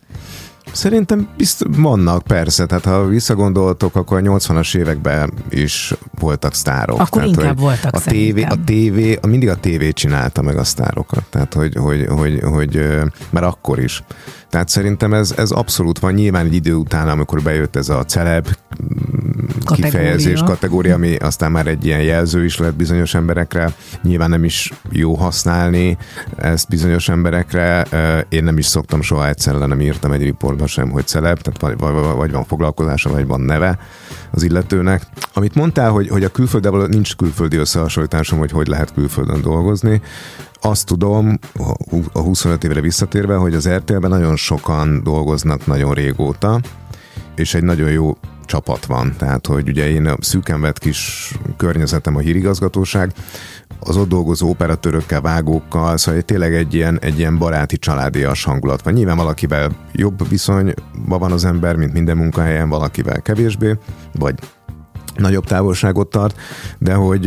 Szerintem bizt, vannak, persze. Tehát ha visszagondoltok, akkor a 80-as években is voltak sztárok. Akkor tehát, inkább voltak a tévé, szerintem. a tévé, mindig a tévé csinálta meg a sztárokat. Tehát, hogy, hogy, hogy, hogy már akkor is. Tehát szerintem ez, ez abszolút van. Nyilván egy idő után, amikor bejött ez a celeb Kategória. kifejezés, kategória, ami aztán már egy ilyen jelző is lett bizonyos emberekre. Nyilván nem is jó használni ezt bizonyos emberekre. Én nem is szoktam soha egyszer le nem írtam egy riportba sem, hogy celeb, tehát vagy, van foglalkozása, vagy van neve az illetőnek. Amit mondtál, hogy, hogy a külfölddel nincs külföldi összehasonlításom, hogy hogy lehet külföldön dolgozni. Azt tudom, a 25 évre visszatérve, hogy az RTL-ben nagyon sokan dolgoznak nagyon régóta, és egy nagyon jó csapat van. Tehát, hogy ugye én a szűken vett kis környezetem a hírigazgatóság, az ott dolgozó operatőrökkel, vágókkal, szóval tényleg egy ilyen, egy ilyen baráti, családias hangulat van. Nyilván valakivel jobb viszonyban van az ember, mint minden munkahelyen, valakivel kevésbé, vagy nagyobb távolságot tart, de hogy,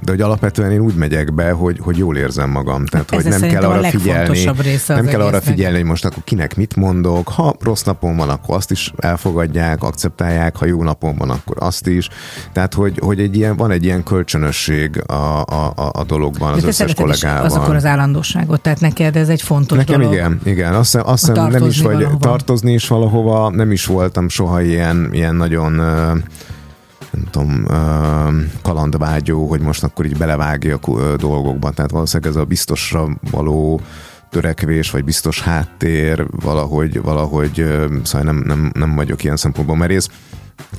de hogy alapvetően én úgy megyek be, hogy, hogy jól érzem magam. Tehát, Ez hogy nem kell arra figyelni, nem kell arra figyelni, hogy most akkor kinek mit mondok. Ha rossz napon van, akkor azt is elfogadják, akceptálják, ha jó napon van, akkor azt is. Tehát, hogy, hogy egy ilyen, van egy ilyen kölcsönösség a, a, a, dologban az De összes kollégával. az akkor az állandóságot, tehát neked ez egy fontos Nekem dolog. igen, igen. Azt hiszem, azt hiszem nem is vagy valahova. tartozni is valahova, nem is voltam soha ilyen, ilyen nagyon nem tudom, kalandvágyó, hogy most akkor így belevágjak ö, dolgokba. Tehát valószínűleg ez a biztosra való törekvés, vagy biztos háttér, valahogy, valahogy szóval nem, nem, nem vagyok ilyen szempontból merész.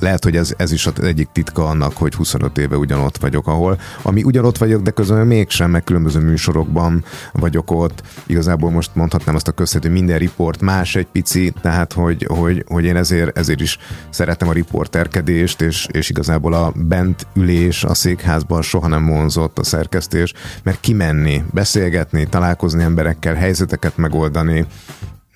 Lehet, hogy ez, ez is az egyik titka annak, hogy 25 éve ugyanott vagyok, ahol, ami ugyanott vagyok, de közben mégsem, meg különböző műsorokban vagyok ott. Igazából most mondhatnám azt a köztet, hogy minden riport más egy pici, tehát hogy, hogy, hogy én ezért, ezért is szeretem a riporterkedést, és, és igazából a bent ülés a székházban soha nem vonzott a szerkesztés, mert kimenni, beszélgetni, találkozni emberekkel, helyzeteket megoldani,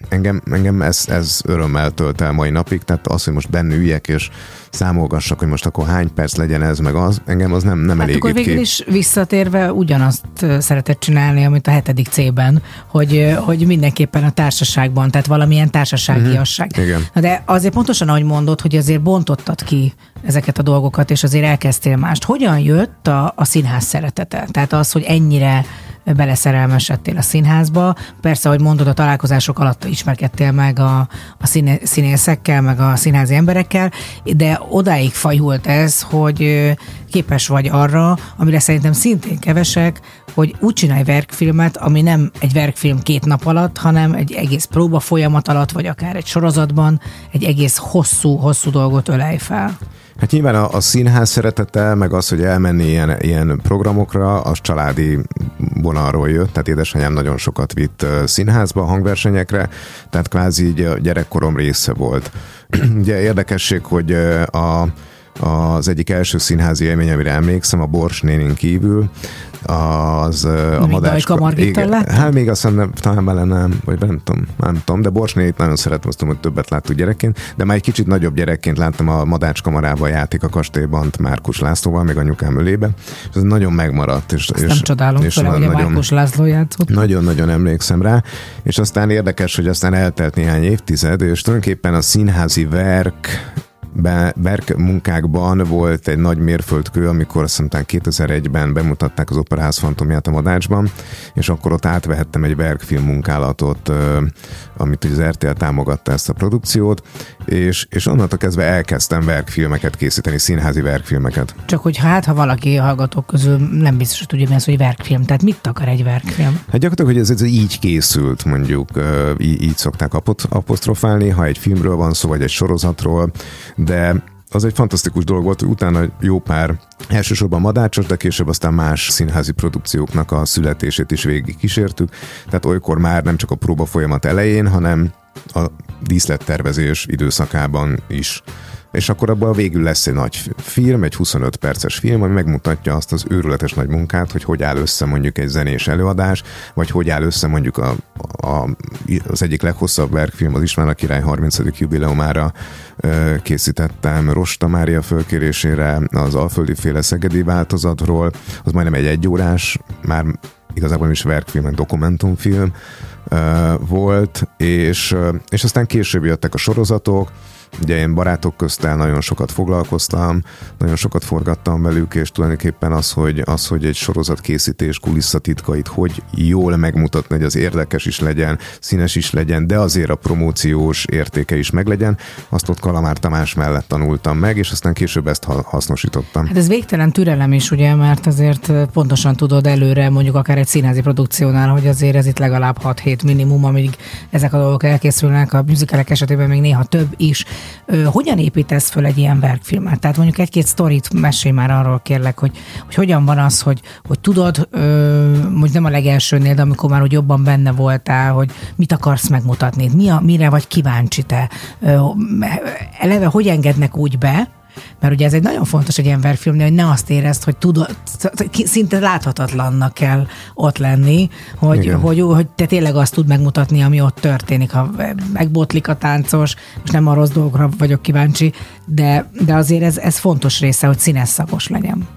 engem, engem ez, ez örömmel tölt el mai napig, tehát az, hogy most benne üljek és számolgassak, hogy most akkor hány perc legyen ez, meg az, engem az nem, nem Hát akkor elégít végül ki. is visszatérve ugyanazt szeretett csinálni, amit a hetedik C-ben, hogy, hogy mindenképpen a társaságban, tehát valamilyen társaságiasság. Mhm. Igen. Na De azért pontosan, ahogy mondod, hogy azért bontottad ki ezeket a dolgokat, és azért elkezdtél mást. Hogyan jött a, a színház szeretete? Tehát az, hogy ennyire beleszerelmesedtél a színházba. Persze, ahogy mondod, a találkozások alatt ismerkedtél meg a, a színe, színészekkel, meg a színházi emberekkel, de odáig fajult ez, hogy képes vagy arra, amire szerintem szintén kevesek, hogy úgy csinálj verkfilmet, ami nem egy verkfilm két nap alatt, hanem egy egész próba folyamat alatt, vagy akár egy sorozatban egy egész hosszú-hosszú dolgot ölej fel. Hát nyilván a, a színház szeretete, meg az, hogy elmenni ilyen, ilyen programokra, az családi vonalról jött, tehát édesanyám nagyon sokat vitt színházba, hangversenyekre, tehát kvázi így a gyerekkorom része volt. *clears throat* Ugye érdekesség, hogy a az egyik első színházi élmény, amire emlékszem, a Bors nénin kívül, az a madás... Igen? Hát még azt hiszem, nem, talán bele nem, vagy nem tudom, nem tudom, de Bors nénit nagyon szeretem, azt tudom, hogy többet láttuk gyerekként, de már egy kicsit nagyobb gyerekként láttam a Madács kamarában játék a kastélyban Márkus Lászlóval, még anyukám ölébe, és ez nagyon megmaradt. És, Azt és, nem csodálom, és főleg, hogy a nagyon, Márkus László játszott. nagyon-nagyon emlékszem rá, és aztán érdekes, hogy aztán eltelt néhány évtized, és tulajdonképpen a színházi verk be, verk munkákban volt egy nagy mérföldkő, amikor azt hiszem talán 2001-ben bemutatták az Operaház fantomját a Madácsban, és akkor ott átvehettem egy verkfilm munkálatot, ö, amit ugye az RTL támogatta ezt a produkciót, és, és onnantól kezdve elkezdtem verkfilmeket készíteni, színházi verkfilmeket. Csak hogy hát, ha valaki hallgatók közül nem biztos, hogy tudja, mi az, hogy verkfilm. Tehát mit akar egy verkfilm? Hát gyakorlatilag, hogy ez, ez így készült, mondjuk, ö, í- így szokták apostrofálni, ha egy filmről van szó, vagy egy sorozatról, de az egy fantasztikus dolog volt, hogy utána jó pár, elsősorban madácsos, de később aztán más színházi produkcióknak a születését is végig kísértük. Tehát olykor már nem csak a próba folyamat elején, hanem a díszlettervezés időszakában is. És akkor abban végül lesz egy nagy film, egy 25 perces film, ami megmutatja azt az őrületes nagy munkát, hogy hogy áll össze mondjuk egy zenés előadás, vagy hogy áll össze mondjuk a, a, az egyik leghosszabb verkfilm, az István a király 30. jubileumára ö, készítettem Rosta Mária fölkérésére az Alföldi féle szegedi változatról, az majdnem egy egyórás, már igazából is verkfilm, egy dokumentumfilm, ö, volt, és, ö, és aztán később jöttek a sorozatok, Ugye én barátok köztel nagyon sokat foglalkoztam, nagyon sokat forgattam velük, és tulajdonképpen az, hogy, az, hogy egy sorozatkészítés kulisszatitkait hogy jól megmutatni, hogy az érdekes is legyen, színes is legyen, de azért a promóciós értéke is meglegyen, azt ott Kalamár Tamás mellett tanultam meg, és aztán később ezt ha- hasznosítottam. Hát ez végtelen türelem is, ugye, mert azért pontosan tudod előre, mondjuk akár egy színházi produkciónál, hogy azért ez itt legalább 6-7 minimum, amíg ezek a dolgok elkészülnek, a musicalek esetében még néha több is. Hogyan építesz föl egy ilyen verkfilmet? Tehát mondjuk egy-két sztorit mesélj már arról kérlek, hogy, hogy hogyan van az, hogy, hogy tudod, hogy nem a legelsőnél, de amikor már úgy jobban benne voltál, hogy mit akarsz megmutatni, mi a, mire vagy kíváncsi te, eleve hogy engednek úgy be, mert ugye ez egy nagyon fontos egy ilyen verkfilmnél, hogy ne azt érezd, hogy tudod, szinte láthatatlannak kell ott lenni, hogy, Igen. hogy, hogy te tényleg azt tud megmutatni, ami ott történik. Ha megbotlik a táncos, most nem a rossz dolgokra vagyok kíváncsi, de, de azért ez, ez fontos része, hogy színes szagos legyen.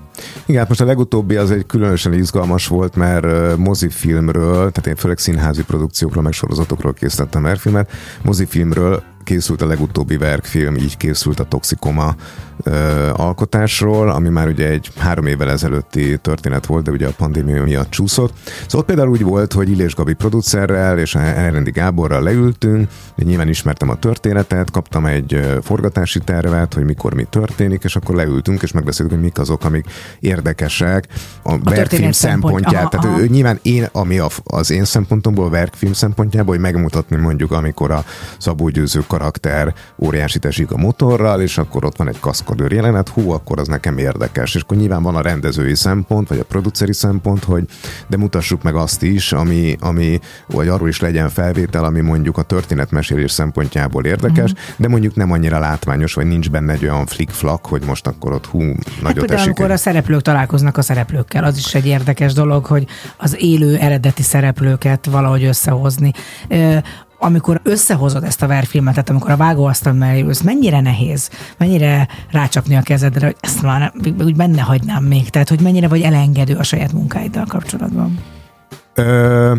Igen, hát most a legutóbbi az egy különösen izgalmas volt, mert mozifilmről, tehát én főleg színházi produkciókról, meg sorozatokról készítettem verkfilmet, mozifilmről készült a legutóbbi verkfilm, így készült a Toxikoma ö, alkotásról, ami már ugye egy három évvel ezelőtti történet volt, de ugye a pandémia miatt csúszott. Szóval ott például úgy volt, hogy Illés Gabi producerrel és a Elrendi Gáborral leültünk, nyilván ismertem a történetet, kaptam egy forgatási tervet, hogy mikor mi történik, és akkor leültünk, és megbeszéltük, hogy mik azok, amik érdekesek a, verkfilm történet szempont- szempontját. aha, Tehát aha. ő, nyilván én, ami a, az én szempontomból, verkfilm szempontjából, hogy megmutatni mondjuk, amikor a Szabó Győző karakter óriási a motorral, és akkor ott van egy kaszkadőr jelenet, hú, akkor az nekem érdekes. És akkor nyilván van a rendezői szempont, vagy a produceri szempont, hogy de mutassuk meg azt is, ami, ami vagy arról is legyen felvétel, ami mondjuk a történetmesélés szempontjából érdekes, Mhm. de mondjuk nem annyira látványos, vagy nincs benne egy olyan flick-flak, hogy most akkor ott hú, Hát nagyot például, esik. amikor a szereplők találkoznak a szereplőkkel, az is egy érdekes dolog, hogy az élő eredeti szereplőket valahogy összehozni. Amikor összehozod ezt a verfilmet, tehát amikor a vágóasztal mellé ülsz, mennyire nehéz, mennyire rácsapni a kezedre, hogy ezt már úgy benne hagynám még, tehát hogy mennyire vagy elengedő a saját munkáiddal kapcsolatban. Ö,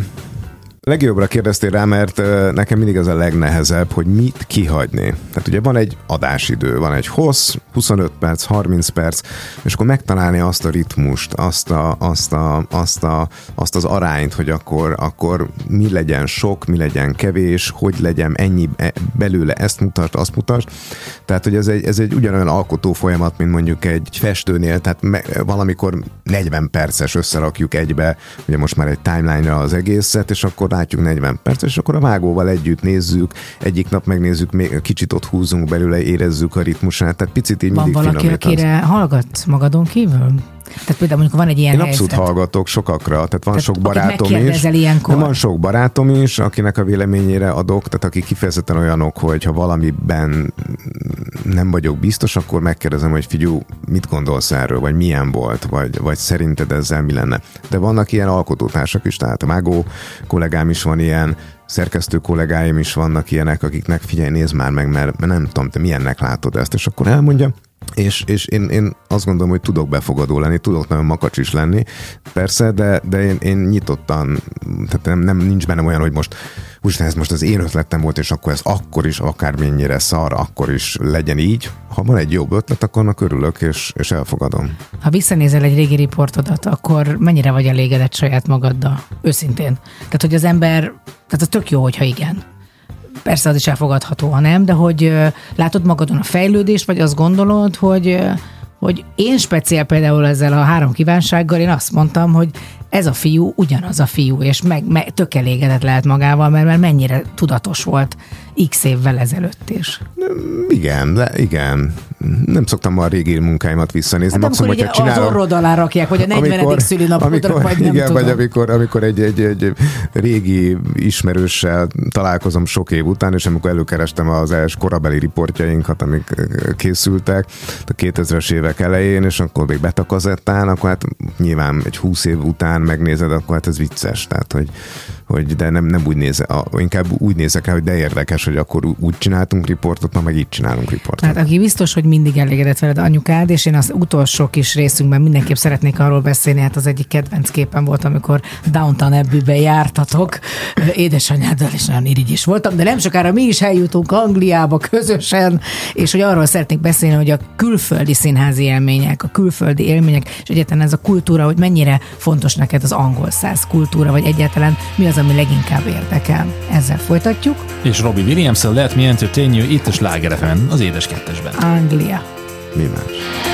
legjobbra kérdeztél rá, mert nekem mindig az a legnehezebb, hogy mit kihagyni. Tehát ugye van egy adásidő, van egy hossz, 25 perc, 30 perc, és akkor megtalálni azt a ritmust, azt, a, azt, a, azt, a, azt az arányt, hogy akkor, akkor mi legyen sok, mi legyen kevés, hogy legyen ennyi e- belőle, ezt mutasd, azt mutasd. Tehát, hogy ez egy, ez egy ugyanolyan alkotó folyamat, mint mondjuk egy festőnél, tehát me, valamikor 40 perces összerakjuk egybe, ugye most már egy timeline-ra az egészet, és akkor látjuk 40 percet, és akkor a vágóval együtt nézzük, egyik nap megnézzük, még kicsit ott húzunk belőle, érezzük a ritmusát, tehát picit így Van mindig valaki, akire hallgatsz magadon kívül? Tehát például mondjuk van egy ilyen Én abszolút helyzet. hallgatok sokakra, tehát van Tehát sok barátom is. ilyenkor? De van sok barátom is, akinek a véleményére adok, tehát akik kifejezetten olyanok, hogy ha valamiben nem vagyok biztos, akkor megkérdezem, hogy figyú, mit gondolsz erről, vagy milyen volt, vagy, vagy szerinted ezzel mi lenne. De vannak ilyen alkotótársak is, tehát a Mágó kollégám is van ilyen, szerkesztő kollégáim is vannak ilyenek, akiknek figyelj, nézd már meg, mert, mert nem tudom, te milyennek látod ezt, és akkor elmondja, és, és én, én azt gondolom, hogy tudok befogadó lenni, tudok nagyon makacs is lenni, persze, de, de én, én nyitottan, tehát nem, nem nincs bennem olyan, hogy most úristen, ez most az én ötletem volt, és akkor ez akkor is, akármennyire szar, akkor is legyen így. Ha van egy jobb ötlet, akkor annak örülök, és, és elfogadom. Ha visszanézel egy régi riportodat, akkor mennyire vagy elégedett saját magaddal? Őszintén. Tehát, hogy az ember, tehát az tök jó, hogyha igen. Persze az is elfogadható, ha nem, de hogy látod magadon a fejlődést, vagy azt gondolod, hogy, hogy én speciál például ezzel a három kívánsággal, én azt mondtam, hogy ez a fiú ugyanaz a fiú, és meg, meg tök elégedett lehet magával, mert, mert mennyire tudatos volt x évvel ezelőtt is. Igen, de igen. Nem szoktam a régi munkáimat visszanézni. Hát amikor ugye hogyha az orrod alá rakják, vagy a 40. szülinapodra, amikor, vagy nem igen, tudom. vagy amikor, amikor egy, egy, egy régi ismerőssel találkozom sok év után, és amikor előkerestem az első korabeli riportjainkat, amik készültek a 2000-es évek elején, és akkor még betakazettán, akkor hát nyilván egy 20 év után megnézed, akkor hát ez vicces, tehát hogy, hogy de nem, nem úgy néze, a, inkább úgy nézek rá, hogy de érdekes, hogy akkor úgy csináltunk riportot, ma meg így csinálunk riportot. Tehát aki biztos, hogy mindig elégedett veled anyukád, és én az utolsó kis részünkben mindenképp szeretnék arról beszélni, hát az egyik kedvenc képen volt, amikor Downtown Abbey-be jártatok édesanyáddal, és nagyon irigy is voltam, de nem sokára mi is eljutunk Angliába közösen, és hogy arról szeretnék beszélni, hogy a külföldi színházi élmények, a külföldi élmények, és egyáltalán ez a kultúra, hogy mennyire fontos neked az angol száz kultúra, vagy egyáltalán mi az, ami leginkább érdekel. Ezzel folytatjuk. És Robbie williams lehet mi Me Entertain You itt a Sláger az édes kettesben. Anglia Paglia. Más.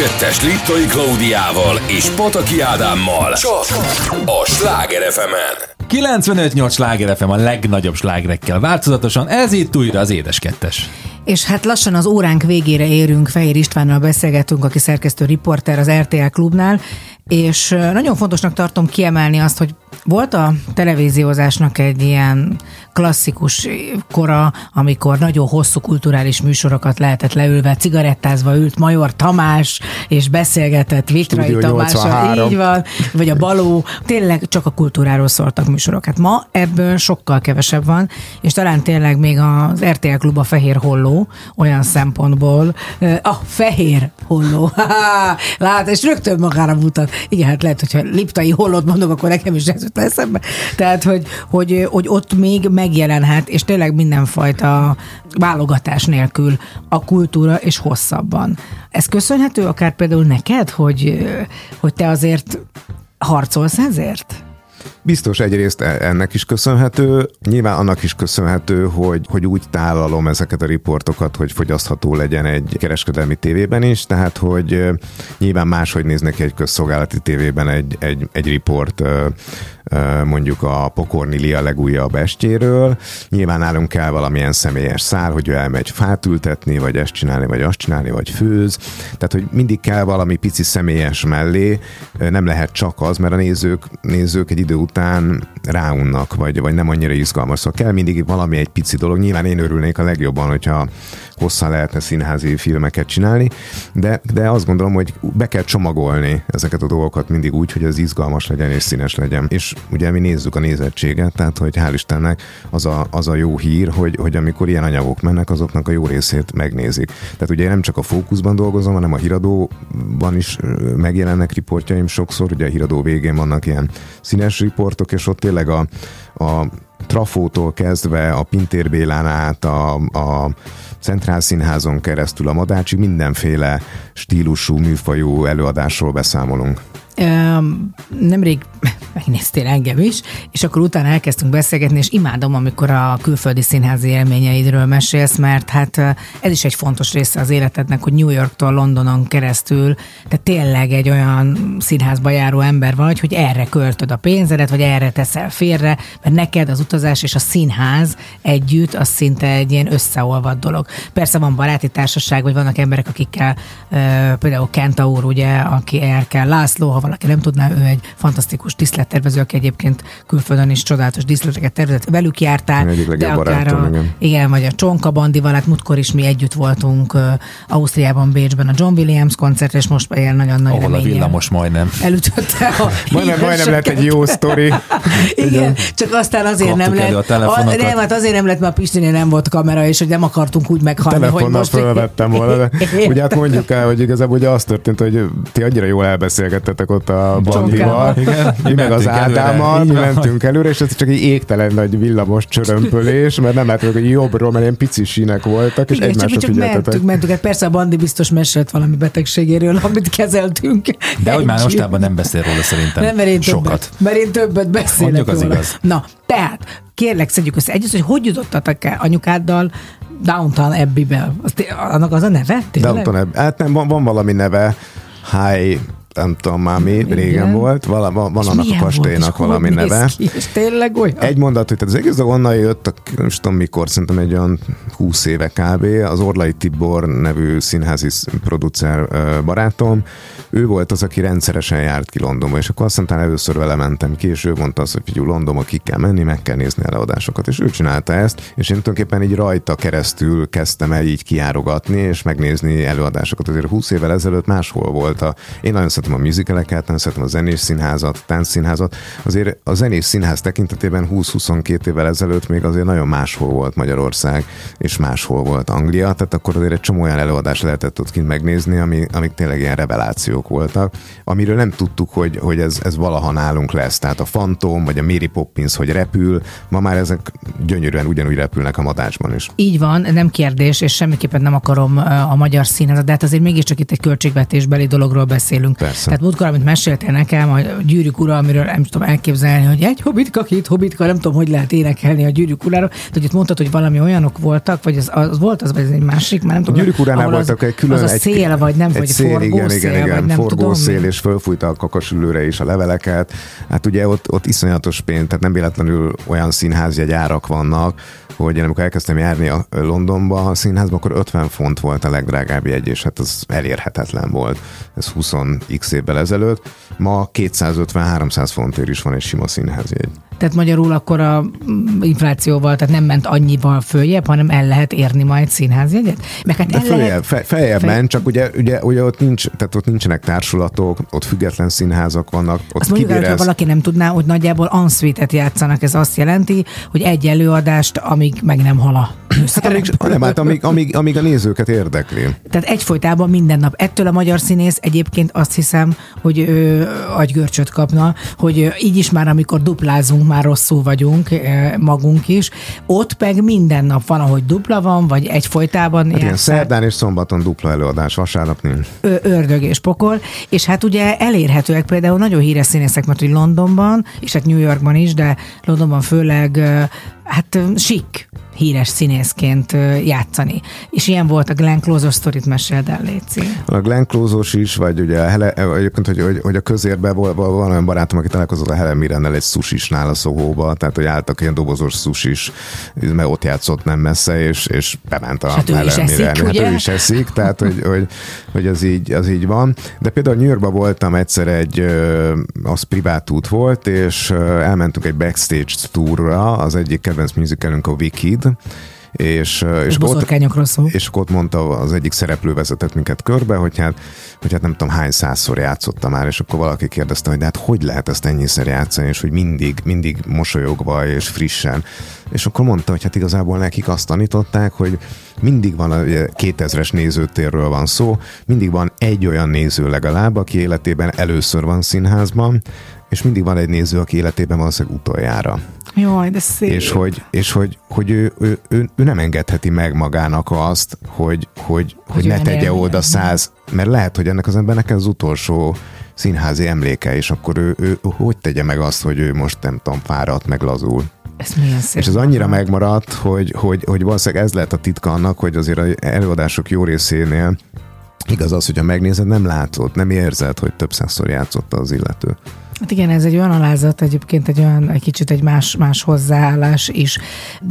2-es Liptoi Klaudiával és Pataki Ádámmal. Csak a Sláger fm 95-8 Sláger FM a legnagyobb slágerekkel változatosan, ez itt újra az Édes Kettes. És hát lassan az óránk végére érünk, Fehér Istvánnal beszélgetünk, aki szerkesztő riporter az RTL klubnál, és nagyon fontosnak tartom kiemelni azt, hogy volt a televíziózásnak egy ilyen klasszikus kora, amikor nagyon hosszú kulturális műsorokat lehetett leülve, cigarettázva ült Major Tamás, és beszélgetett Vitrai Tamással. 83. Így van, vagy a Baló. Tényleg csak a kultúráról szóltak műsorok. Hát ma ebből sokkal kevesebb van, és talán tényleg még az RTL Klub a Fehér Holló olyan szempontból, a Fehér Holló. *laughs* Lát, és rögtön magára mutat. Igen, hát lehet, hogyha Liptai Hollót mondok, akkor nekem is ez jut eszembe. Tehát, hogy, hogy, hogy ott még megjelenhet, és tényleg mindenfajta válogatás nélkül a kultúra, és hosszabban. Ez köszönhető akár például neked, hogy, hogy te azért harcolsz ezért? Biztos egyrészt e- ennek is köszönhető, nyilván annak is köszönhető, hogy, hogy úgy tálalom ezeket a riportokat, hogy fogyasztható legyen egy kereskedelmi tévében is, tehát hogy nyilván máshogy néznek egy közszolgálati tévében egy, egy, egy riport mondjuk a Pokorni Lia legújabb estjéről. Nyilván nálunk kell valamilyen személyes szál, hogy ő elmegy fát ültetni, vagy ezt csinálni, vagy azt csinálni, vagy főz. Tehát, hogy mindig kell valami pici személyes mellé, nem lehet csak az, mert a nézők, nézők egy idő után ráunnak, vagy, vagy nem annyira izgalmas. Szóval kell mindig valami egy pici dolog. Nyilván én örülnék a legjobban, hogyha hosszan lehetne színházi filmeket csinálni, de, de azt gondolom, hogy be kell csomagolni ezeket a dolgokat mindig úgy, hogy az izgalmas legyen és színes legyen. És ugye mi nézzük a nézettséget, tehát hogy hál' Istennek az a, az a jó hír, hogy, hogy amikor ilyen anyagok mennek, azoknak a jó részét megnézik. Tehát ugye nem csak a fókuszban dolgozom, hanem a híradóban is megjelennek riportjaim sokszor, ugye a híradó végén vannak ilyen színes riportok, és ott tényleg a, a trafótól kezdve a Pintér Bélán át, a, a Centrál Színházon keresztül a Madácsig mindenféle stílusú, műfajú előadásról beszámolunk. Nemrég *laughs* megnéztél engem is, és akkor utána elkezdtünk beszélgetni, és imádom, amikor a külföldi színházi élményeidről mesélsz, mert hát ez is egy fontos része az életednek, hogy New Yorktól Londonon keresztül, te tényleg egy olyan színházba járó ember vagy, hogy erre költöd a pénzedet, vagy erre teszel félre, mert neked az utazás és a színház együtt az szinte egy ilyen összeolvadt dolog. Persze van baráti társaság, vagy vannak emberek, akikkel például Kenta úr, ugye, aki Erkel László, ha valaki nem tudná, ő egy fantasztikus díszlettervező, aki egyébként külföldön is csodálatos díszleteket tervezett, velük jártál, Egyik de akár barátom, a, igen. igen, vagy a Csonka Bandival, hát múltkor is mi együtt voltunk uh, Ausztriában, Bécsben a John Williams koncertre, és most ilyen nagyon nagy Ahol a villamos majdnem. elütötte a *laughs* Majdnem, majdnem lett egy jó sztori. *laughs* igen, csak aztán azért nem Kaptuk lett. a telefonokat. nem, hát azért nem lett, mert a Pistinél nem volt kamera, és hogy nem akartunk úgy meghalni, hogy most... fölvettem volna. De *laughs* ugye hát mondjuk el, hogy igazából ugye az történt, hogy ti annyira jól elbeszélgettetek ott a Bandival, mi meg az Mentünk előre. Ádámmal, mi mentünk előre, és ez csak egy égtelen nagy villamos csörömpölés, mert nem lehetünk, hogy jobbról, mert ilyen pici sínek voltak, és Igen, egymásra csak figyeltetek. mentünk, mentünk. Hát persze a Bandi biztos mesélt valami betegségéről, amit kezeltünk. De hogy már mostában nem beszél róla szerintem. Nem, mert én Sokat. többet, mert én többet beszélek Mondjuk az róla. igaz. Na, tehát, kérlek, szedjük össze egyrészt, hogy hogy jutottatok el anyukáddal Downtown Abbey-be? Az, annak az a neve? Tényleg? Downton Abbey. Hát nem, van, van valami neve, High, nem tudom már mi, régen volt, vala, van, És annak a volt, kastélynak hogy valami neve. Ki? És tényleg olyan? Egy mondat, hogy az egész dolog onnan jött, a, nem is tudom mikor, szerintem egy olyan 20 éve kb. Az Orlai Tibor nevű színházi sz- producer barátom, ő volt az, aki rendszeresen járt ki Londonba, és akkor azt mondtam, először vele mentem ki, és ő mondta azt, hogy figyelj, Londonba ki kell menni, meg kell nézni előadásokat, és ő csinálta ezt, és én tulajdonképpen így rajta keresztül kezdtem el így kiárogatni, és megnézni előadásokat. Azért 20 évvel ezelőtt máshol volt a, én nagyon szeretem a musicaleket, nagyon szeretem a zenés színházat, táncszínházat. Azért a zenés színház tekintetében 20-22 évvel ezelőtt még azért nagyon máshol volt Magyarország, és máshol volt Anglia, tehát akkor azért egy csomó olyan előadás lehetett ott kint megnézni, ami, amik tényleg ilyen revelációk voltak, amiről nem tudtuk, hogy, hogy ez, ez valaha nálunk lesz. Tehát a Phantom, vagy a Mary Poppins, hogy repül, ma már ezek gyönyörűen ugyanúgy repülnek a madácsban is. Így van, nem kérdés, és semmiképpen nem akarom a magyar színházat, de hát azért mégiscsak itt egy költségvetésbeli dologról beszélünk. Persze. Tehát múltkor, amit meséltél nekem, a Gyűrűk ura, amiről nem tudom elképzelni, hogy egy hobbitka, két hobbitka, nem tudom, hogy lehet énekelni a Gyűrűk urára. Tehát, hogy itt mondtad, hogy valami olyanok voltak, vagy az, az volt az, vagy ez egy másik, már nem A tudom. Gyűrűk uránál az, voltak egy külön... Az a egy, szél, vagy nem, egy vagy szél, forgó igen, igen, igen, vagy nem szél, és fölfújta a kakasülőre is a leveleket. Hát ugye ott, ott iszonyatos pénz, tehát nem véletlenül olyan színházjegy árak vannak, hogy én amikor elkezdtem járni a Londonba a színházba, akkor 50 font volt a legdrágább jegy, és hát az elérhetetlen volt. Ez 20 x évvel ezelőtt, ma 250-300 fontért is van egy sima színházjegy. Tehát magyarul akkor a mm, inflációval, tehát nem ment annyival följebb, hanem el lehet érni majd színházjegyet? Meg hát De el följebb, lehet... fe, feljebb Fej- ment, csak ugye, ugye, ugye ott, nincs, tehát ott nincsenek társulatok, ott független színházak vannak, ott Azt mondjuk kibérez- valaki nem tudná, hogy nagyjából ensuite-et játszanak. Ez azt jelenti, hogy egy előadást, amíg meg nem hal a Hát amíg, nem, hát amíg, amíg, amíg a nézőket érdekli. Tehát egyfolytában minden nap. Ettől a magyar színész egyébként azt hiszem, hogy ő agygörcsöt kapna, hogy így is már, amikor duplázunk, már rosszul vagyunk ö, magunk is. Ott meg minden nap van, ahogy dupla van, vagy egyfolytában Hát ilyen szerdán és szombaton dupla előadás, vasárnap nincs. Ördög és pokol, és hát ugye elérhetőek például nagyon híres színészek, mert hogy Londonban, és hát New Yorkban is, de Londonban főleg hát sik híres színészként játszani. És ilyen volt a Glenn Close sztorit meséld el, Léci. A Glenn Close-os is, vagy ugye a Hele, egyébként, hogy, hogy, hogy a közérben van, van olyan barátom, aki találkozott a Helen Mirrennel egy susisnál a Szóhóba, tehát hogy álltak ilyen dobozos susis, mert ott játszott nem messze, és, és bement a hát Helen eszik, Mirren. ugye? Hát ő is eszik, tehát hogy, hogy, hogy az, így, az így van. De például New Yorkban voltam egyszer egy, az privát út volt, és elmentünk egy backstage tourra, az egyik kedvenc musicalünk a Wicked, és, És ott, szól. és ott mondta az egyik szereplő vezetett minket körbe, hogy hát, hogy hát nem tudom hány százszor játszotta már, és akkor valaki kérdezte, hogy de hát hogy lehet ezt ennyiszer játszani, és hogy mindig, mindig mosolyogva és frissen. És akkor mondta, hogy hát igazából nekik azt tanították, hogy mindig van, a ugye, 2000-es nézőtérről van szó, mindig van egy olyan néző legalább, aki életében először van színházban, és mindig van egy néző, aki életében valószínűleg utoljára Jaj, de szép. és hogy, és hogy, hogy ő, ő, ő, ő, nem engedheti meg magának azt, hogy, hogy, hogy, Hogy hogy ne tegye éljen. oda száz, mert lehet, hogy ennek az embernek ez az utolsó színházi emléke, és akkor ő, ő, ő hogy tegye meg azt, hogy ő most nem tudom, fáradt, meg lazul. Ez milyen szép. És ez annyira megmaradt, hogy, hogy, hogy valószínűleg ez lehet a titka annak, hogy azért az előadások jó részénél igaz az, hogyha megnézed, nem látod, nem érzed, hogy több százszor játszotta az illető. Hát igen, ez egy olyan alázat, egyébként egy olyan, egy kicsit egy más, más hozzáállás is,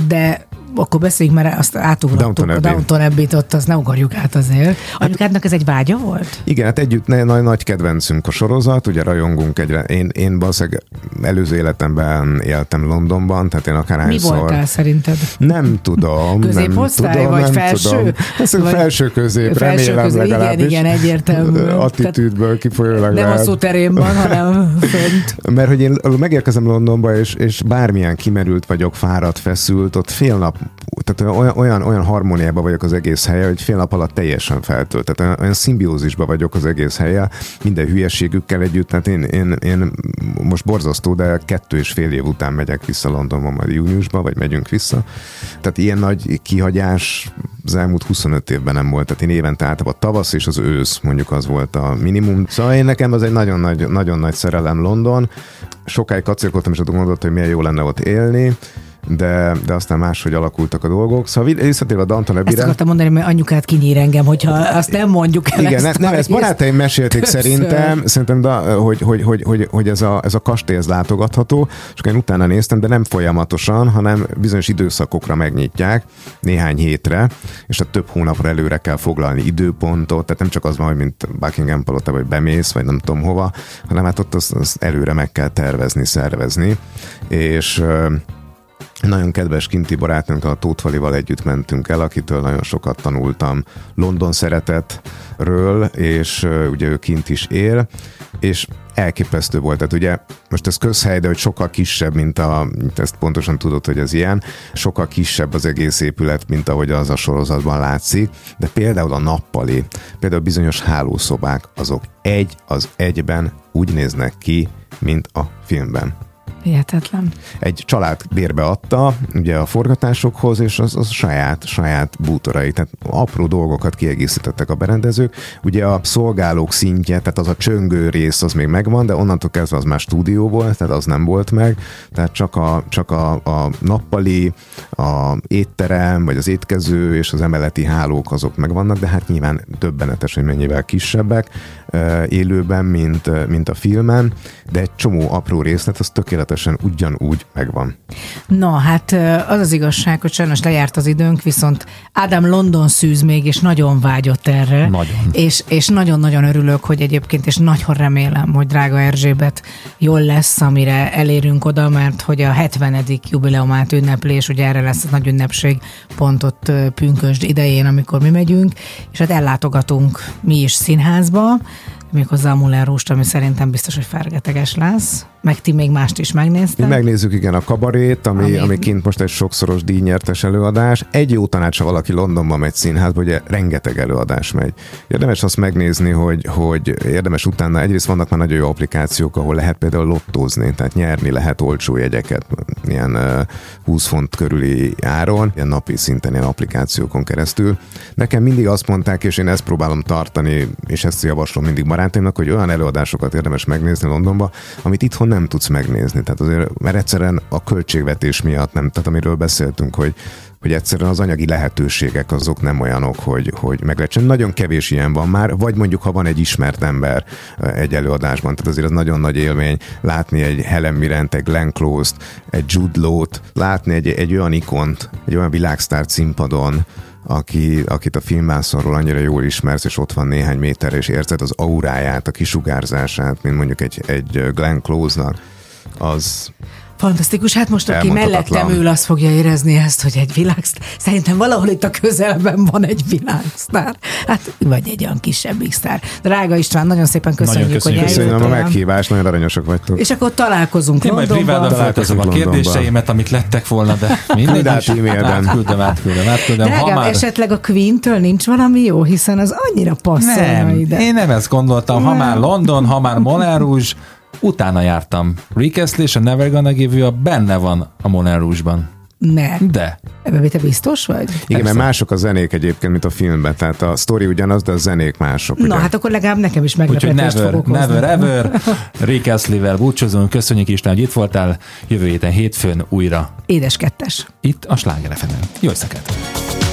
de akkor beszéljünk, mert azt átugrottuk. A Abbey. Downton Abbey-t ott, azt ne ugorjuk át azért. Anyukádnak ez egy vágya volt? Igen, hát együtt ne, nagy, nagy kedvencünk a sorozat, ugye rajongunk egyre. Én, én valószínűleg előző életemben éltem Londonban, tehát én Mi akárhányszor... voltál szerinted? Nem tudom. Középosztály, nem tudom, vagy nem felső? Tudom. Azt Vagy- felső közép, Felső remélem igen, legalábbis. igen, egyértelmű. Attitűdből kifolyólag Nem a lehet. szóterénban, hanem fönt. Mert hogy én megérkezem Londonba, és, és bármilyen kimerült vagyok, fáradt, feszült, ott fél nap, tehát olyan, olyan, olyan harmóniában vagyok az egész helye, hogy fél nap alatt teljesen feltölt. Tehát olyan, olyan szimbiózisban vagyok az egész helye, minden hülyeségükkel együtt. Tehát én, én, én most borzasztó, de kettő és fél év után megyek vissza Londonba, majd júniusba, vagy megyünk vissza. Tehát ilyen nagy kihagyás az elmúlt 25 évben nem volt. Tehát én évente általában tavasz és az ősz, mondjuk az volt a minimum. Szóval én nekem az egy nagyon nagy, nagyon nagy szerelem London. Sokáig kacérkoltam, és ott gondoltam, hogy milyen jó lenne ott élni de, de aztán máshogy alakultak a dolgok. Szóval visszatérve a Downton Ezt Abbey-re. akartam mondani, mert anyukát kinyír engem, hogyha azt nem mondjuk el. Igen, ezt ne, nem, majd ezt barátaim mesélték többször. szerintem, szerintem de, hogy, hogy, hogy, hogy, hogy ez, a, ez a kastély ez látogatható, és én utána néztem, de nem folyamatosan, hanem bizonyos időszakokra megnyitják, néhány hétre, és tehát több hónapra előre kell foglalni időpontot, tehát nem csak az van, hogy mint Buckingham Palota, vagy bemész, vagy nem tudom hova, hanem hát ott azt, azt előre meg kell tervezni, szervezni, és ö, nagyon kedves kinti barátnőnkkel, a Tóth Valival együtt mentünk el, akitől nagyon sokat tanultam London szeretetről, és ugye ő kint is él, és elképesztő volt. Tehát ugye most ez közhely, de hogy sokkal kisebb, mint a, mint ezt pontosan tudod, hogy ez ilyen, sokkal kisebb az egész épület, mint ahogy az a sorozatban látszik, de például a nappali, például bizonyos hálószobák, azok egy az egyben úgy néznek ki, mint a filmben Hihetetlen. egy család bérbe adta, ugye a forgatásokhoz, és az, az saját, saját bútorai, tehát apró dolgokat kiegészítettek a berendezők. Ugye a szolgálók szintje, tehát az a csöngő rész az még megvan, de onnantól kezdve az már stúdió volt, tehát az nem volt meg, tehát csak a, csak a, a nappali, a étterem, vagy az étkező és az emeleti hálók azok megvannak, de hát nyilván döbbenetes, hogy mennyivel kisebbek élőben, mint, mint a filmen, de egy csomó apró részlet az tökéletesen tökéletesen ugyanúgy megvan. Na, hát az az igazság, hogy sajnos lejárt az időnk, viszont Ádám London szűz még, és nagyon vágyott erre. Nagyon. És, és nagyon-nagyon örülök, hogy egyébként, és nagyon remélem, hogy drága Erzsébet jól lesz, amire elérünk oda, mert hogy a 70. jubileumát ünneplés, ugye erre lesz a nagy ünnepség pont ott ö, pünkösd idején, amikor mi megyünk, és hát ellátogatunk mi is színházba, méghozzá a Muller Rúst, ami szerintem biztos, hogy fergeteges lesz. Meg ti még mást is Mi megnéztek. megnézzük igen a kabarét, ami, Ami- ami... kint most egy sokszoros díjnyertes előadás. Egy jó tanács, ha valaki Londonba megy színházba, ugye rengeteg előadás megy. Érdemes azt megnézni, hogy, hogy érdemes utána, egyrészt vannak már nagyon jó applikációk, ahol lehet például lottózni, tehát nyerni lehet olcsó jegyeket, ilyen uh, 20 font körüli áron, ilyen napi szinten ilyen applikációkon keresztül. Nekem mindig azt mondták, és én ezt próbálom tartani, és ezt javaslom mindig barátaimnak, hogy olyan előadásokat érdemes megnézni Londonba, amit itthon nem tudsz megnézni. Tehát azért, mert egyszerűen a költségvetés miatt nem, tehát amiről beszéltünk, hogy hogy egyszerűen az anyagi lehetőségek azok nem olyanok, hogy, hogy meg lehet. Nagyon kevés ilyen van már, vagy mondjuk, ha van egy ismert ember eh, egy előadásban, tehát azért az nagyon nagy élmény látni egy Helen Mirrent, egy Glenn Close-t, egy Jude Law-t, látni egy, egy olyan ikont, egy olyan világsztár színpadon, aki, akit a filmvászonról annyira jól ismersz, és ott van néhány méterre, és érzed az auráját, a kisugárzását, mint mondjuk egy, egy Glenn Close-nak, az Fantasztikus, hát most aki mellettem ül, az fogja érezni ezt, hogy egy világsztár. Szerintem valahol itt a közelben van egy világsztár. Hát, vagy egy olyan kisebb sztár. Drága István, nagyon szépen köszönjük, köszönjük. hogy Köszönöm a eljöttél. meghívást, nagyon aranyosak vagytok. És akkor találkozunk Én majd Londonban. privátban felteszem a kérdéseimet, amik lettek volna, de mindegy is. e-mailben. Átküldöm, átküldöm, átküldöm. Drágám, Ha már... esetleg a Queen-től nincs valami jó, hiszen az annyira passzolna ide. én nem ezt gondoltam. Ha már London, ha már Moulin Rouge, utána jártam. Rick Astley és a Never Gonna Give You Up benne van a Moulin Rouge-ban. Ne. De. Ebben te biztos vagy? Igen, mert Persze. mások a zenék egyébként, mint a filmben. Tehát a sztori ugyanaz, de a zenék mások. Na, ugye? hát akkor legalább nekem is Úgyhogy meglepetést never, fogok hozni. never ever. Rick Astley-vel búcsúzunk. Köszönjük Isten, hogy itt voltál. Jövő héten hétfőn újra Édes kettes. itt a Sláger. Jó éjszakát!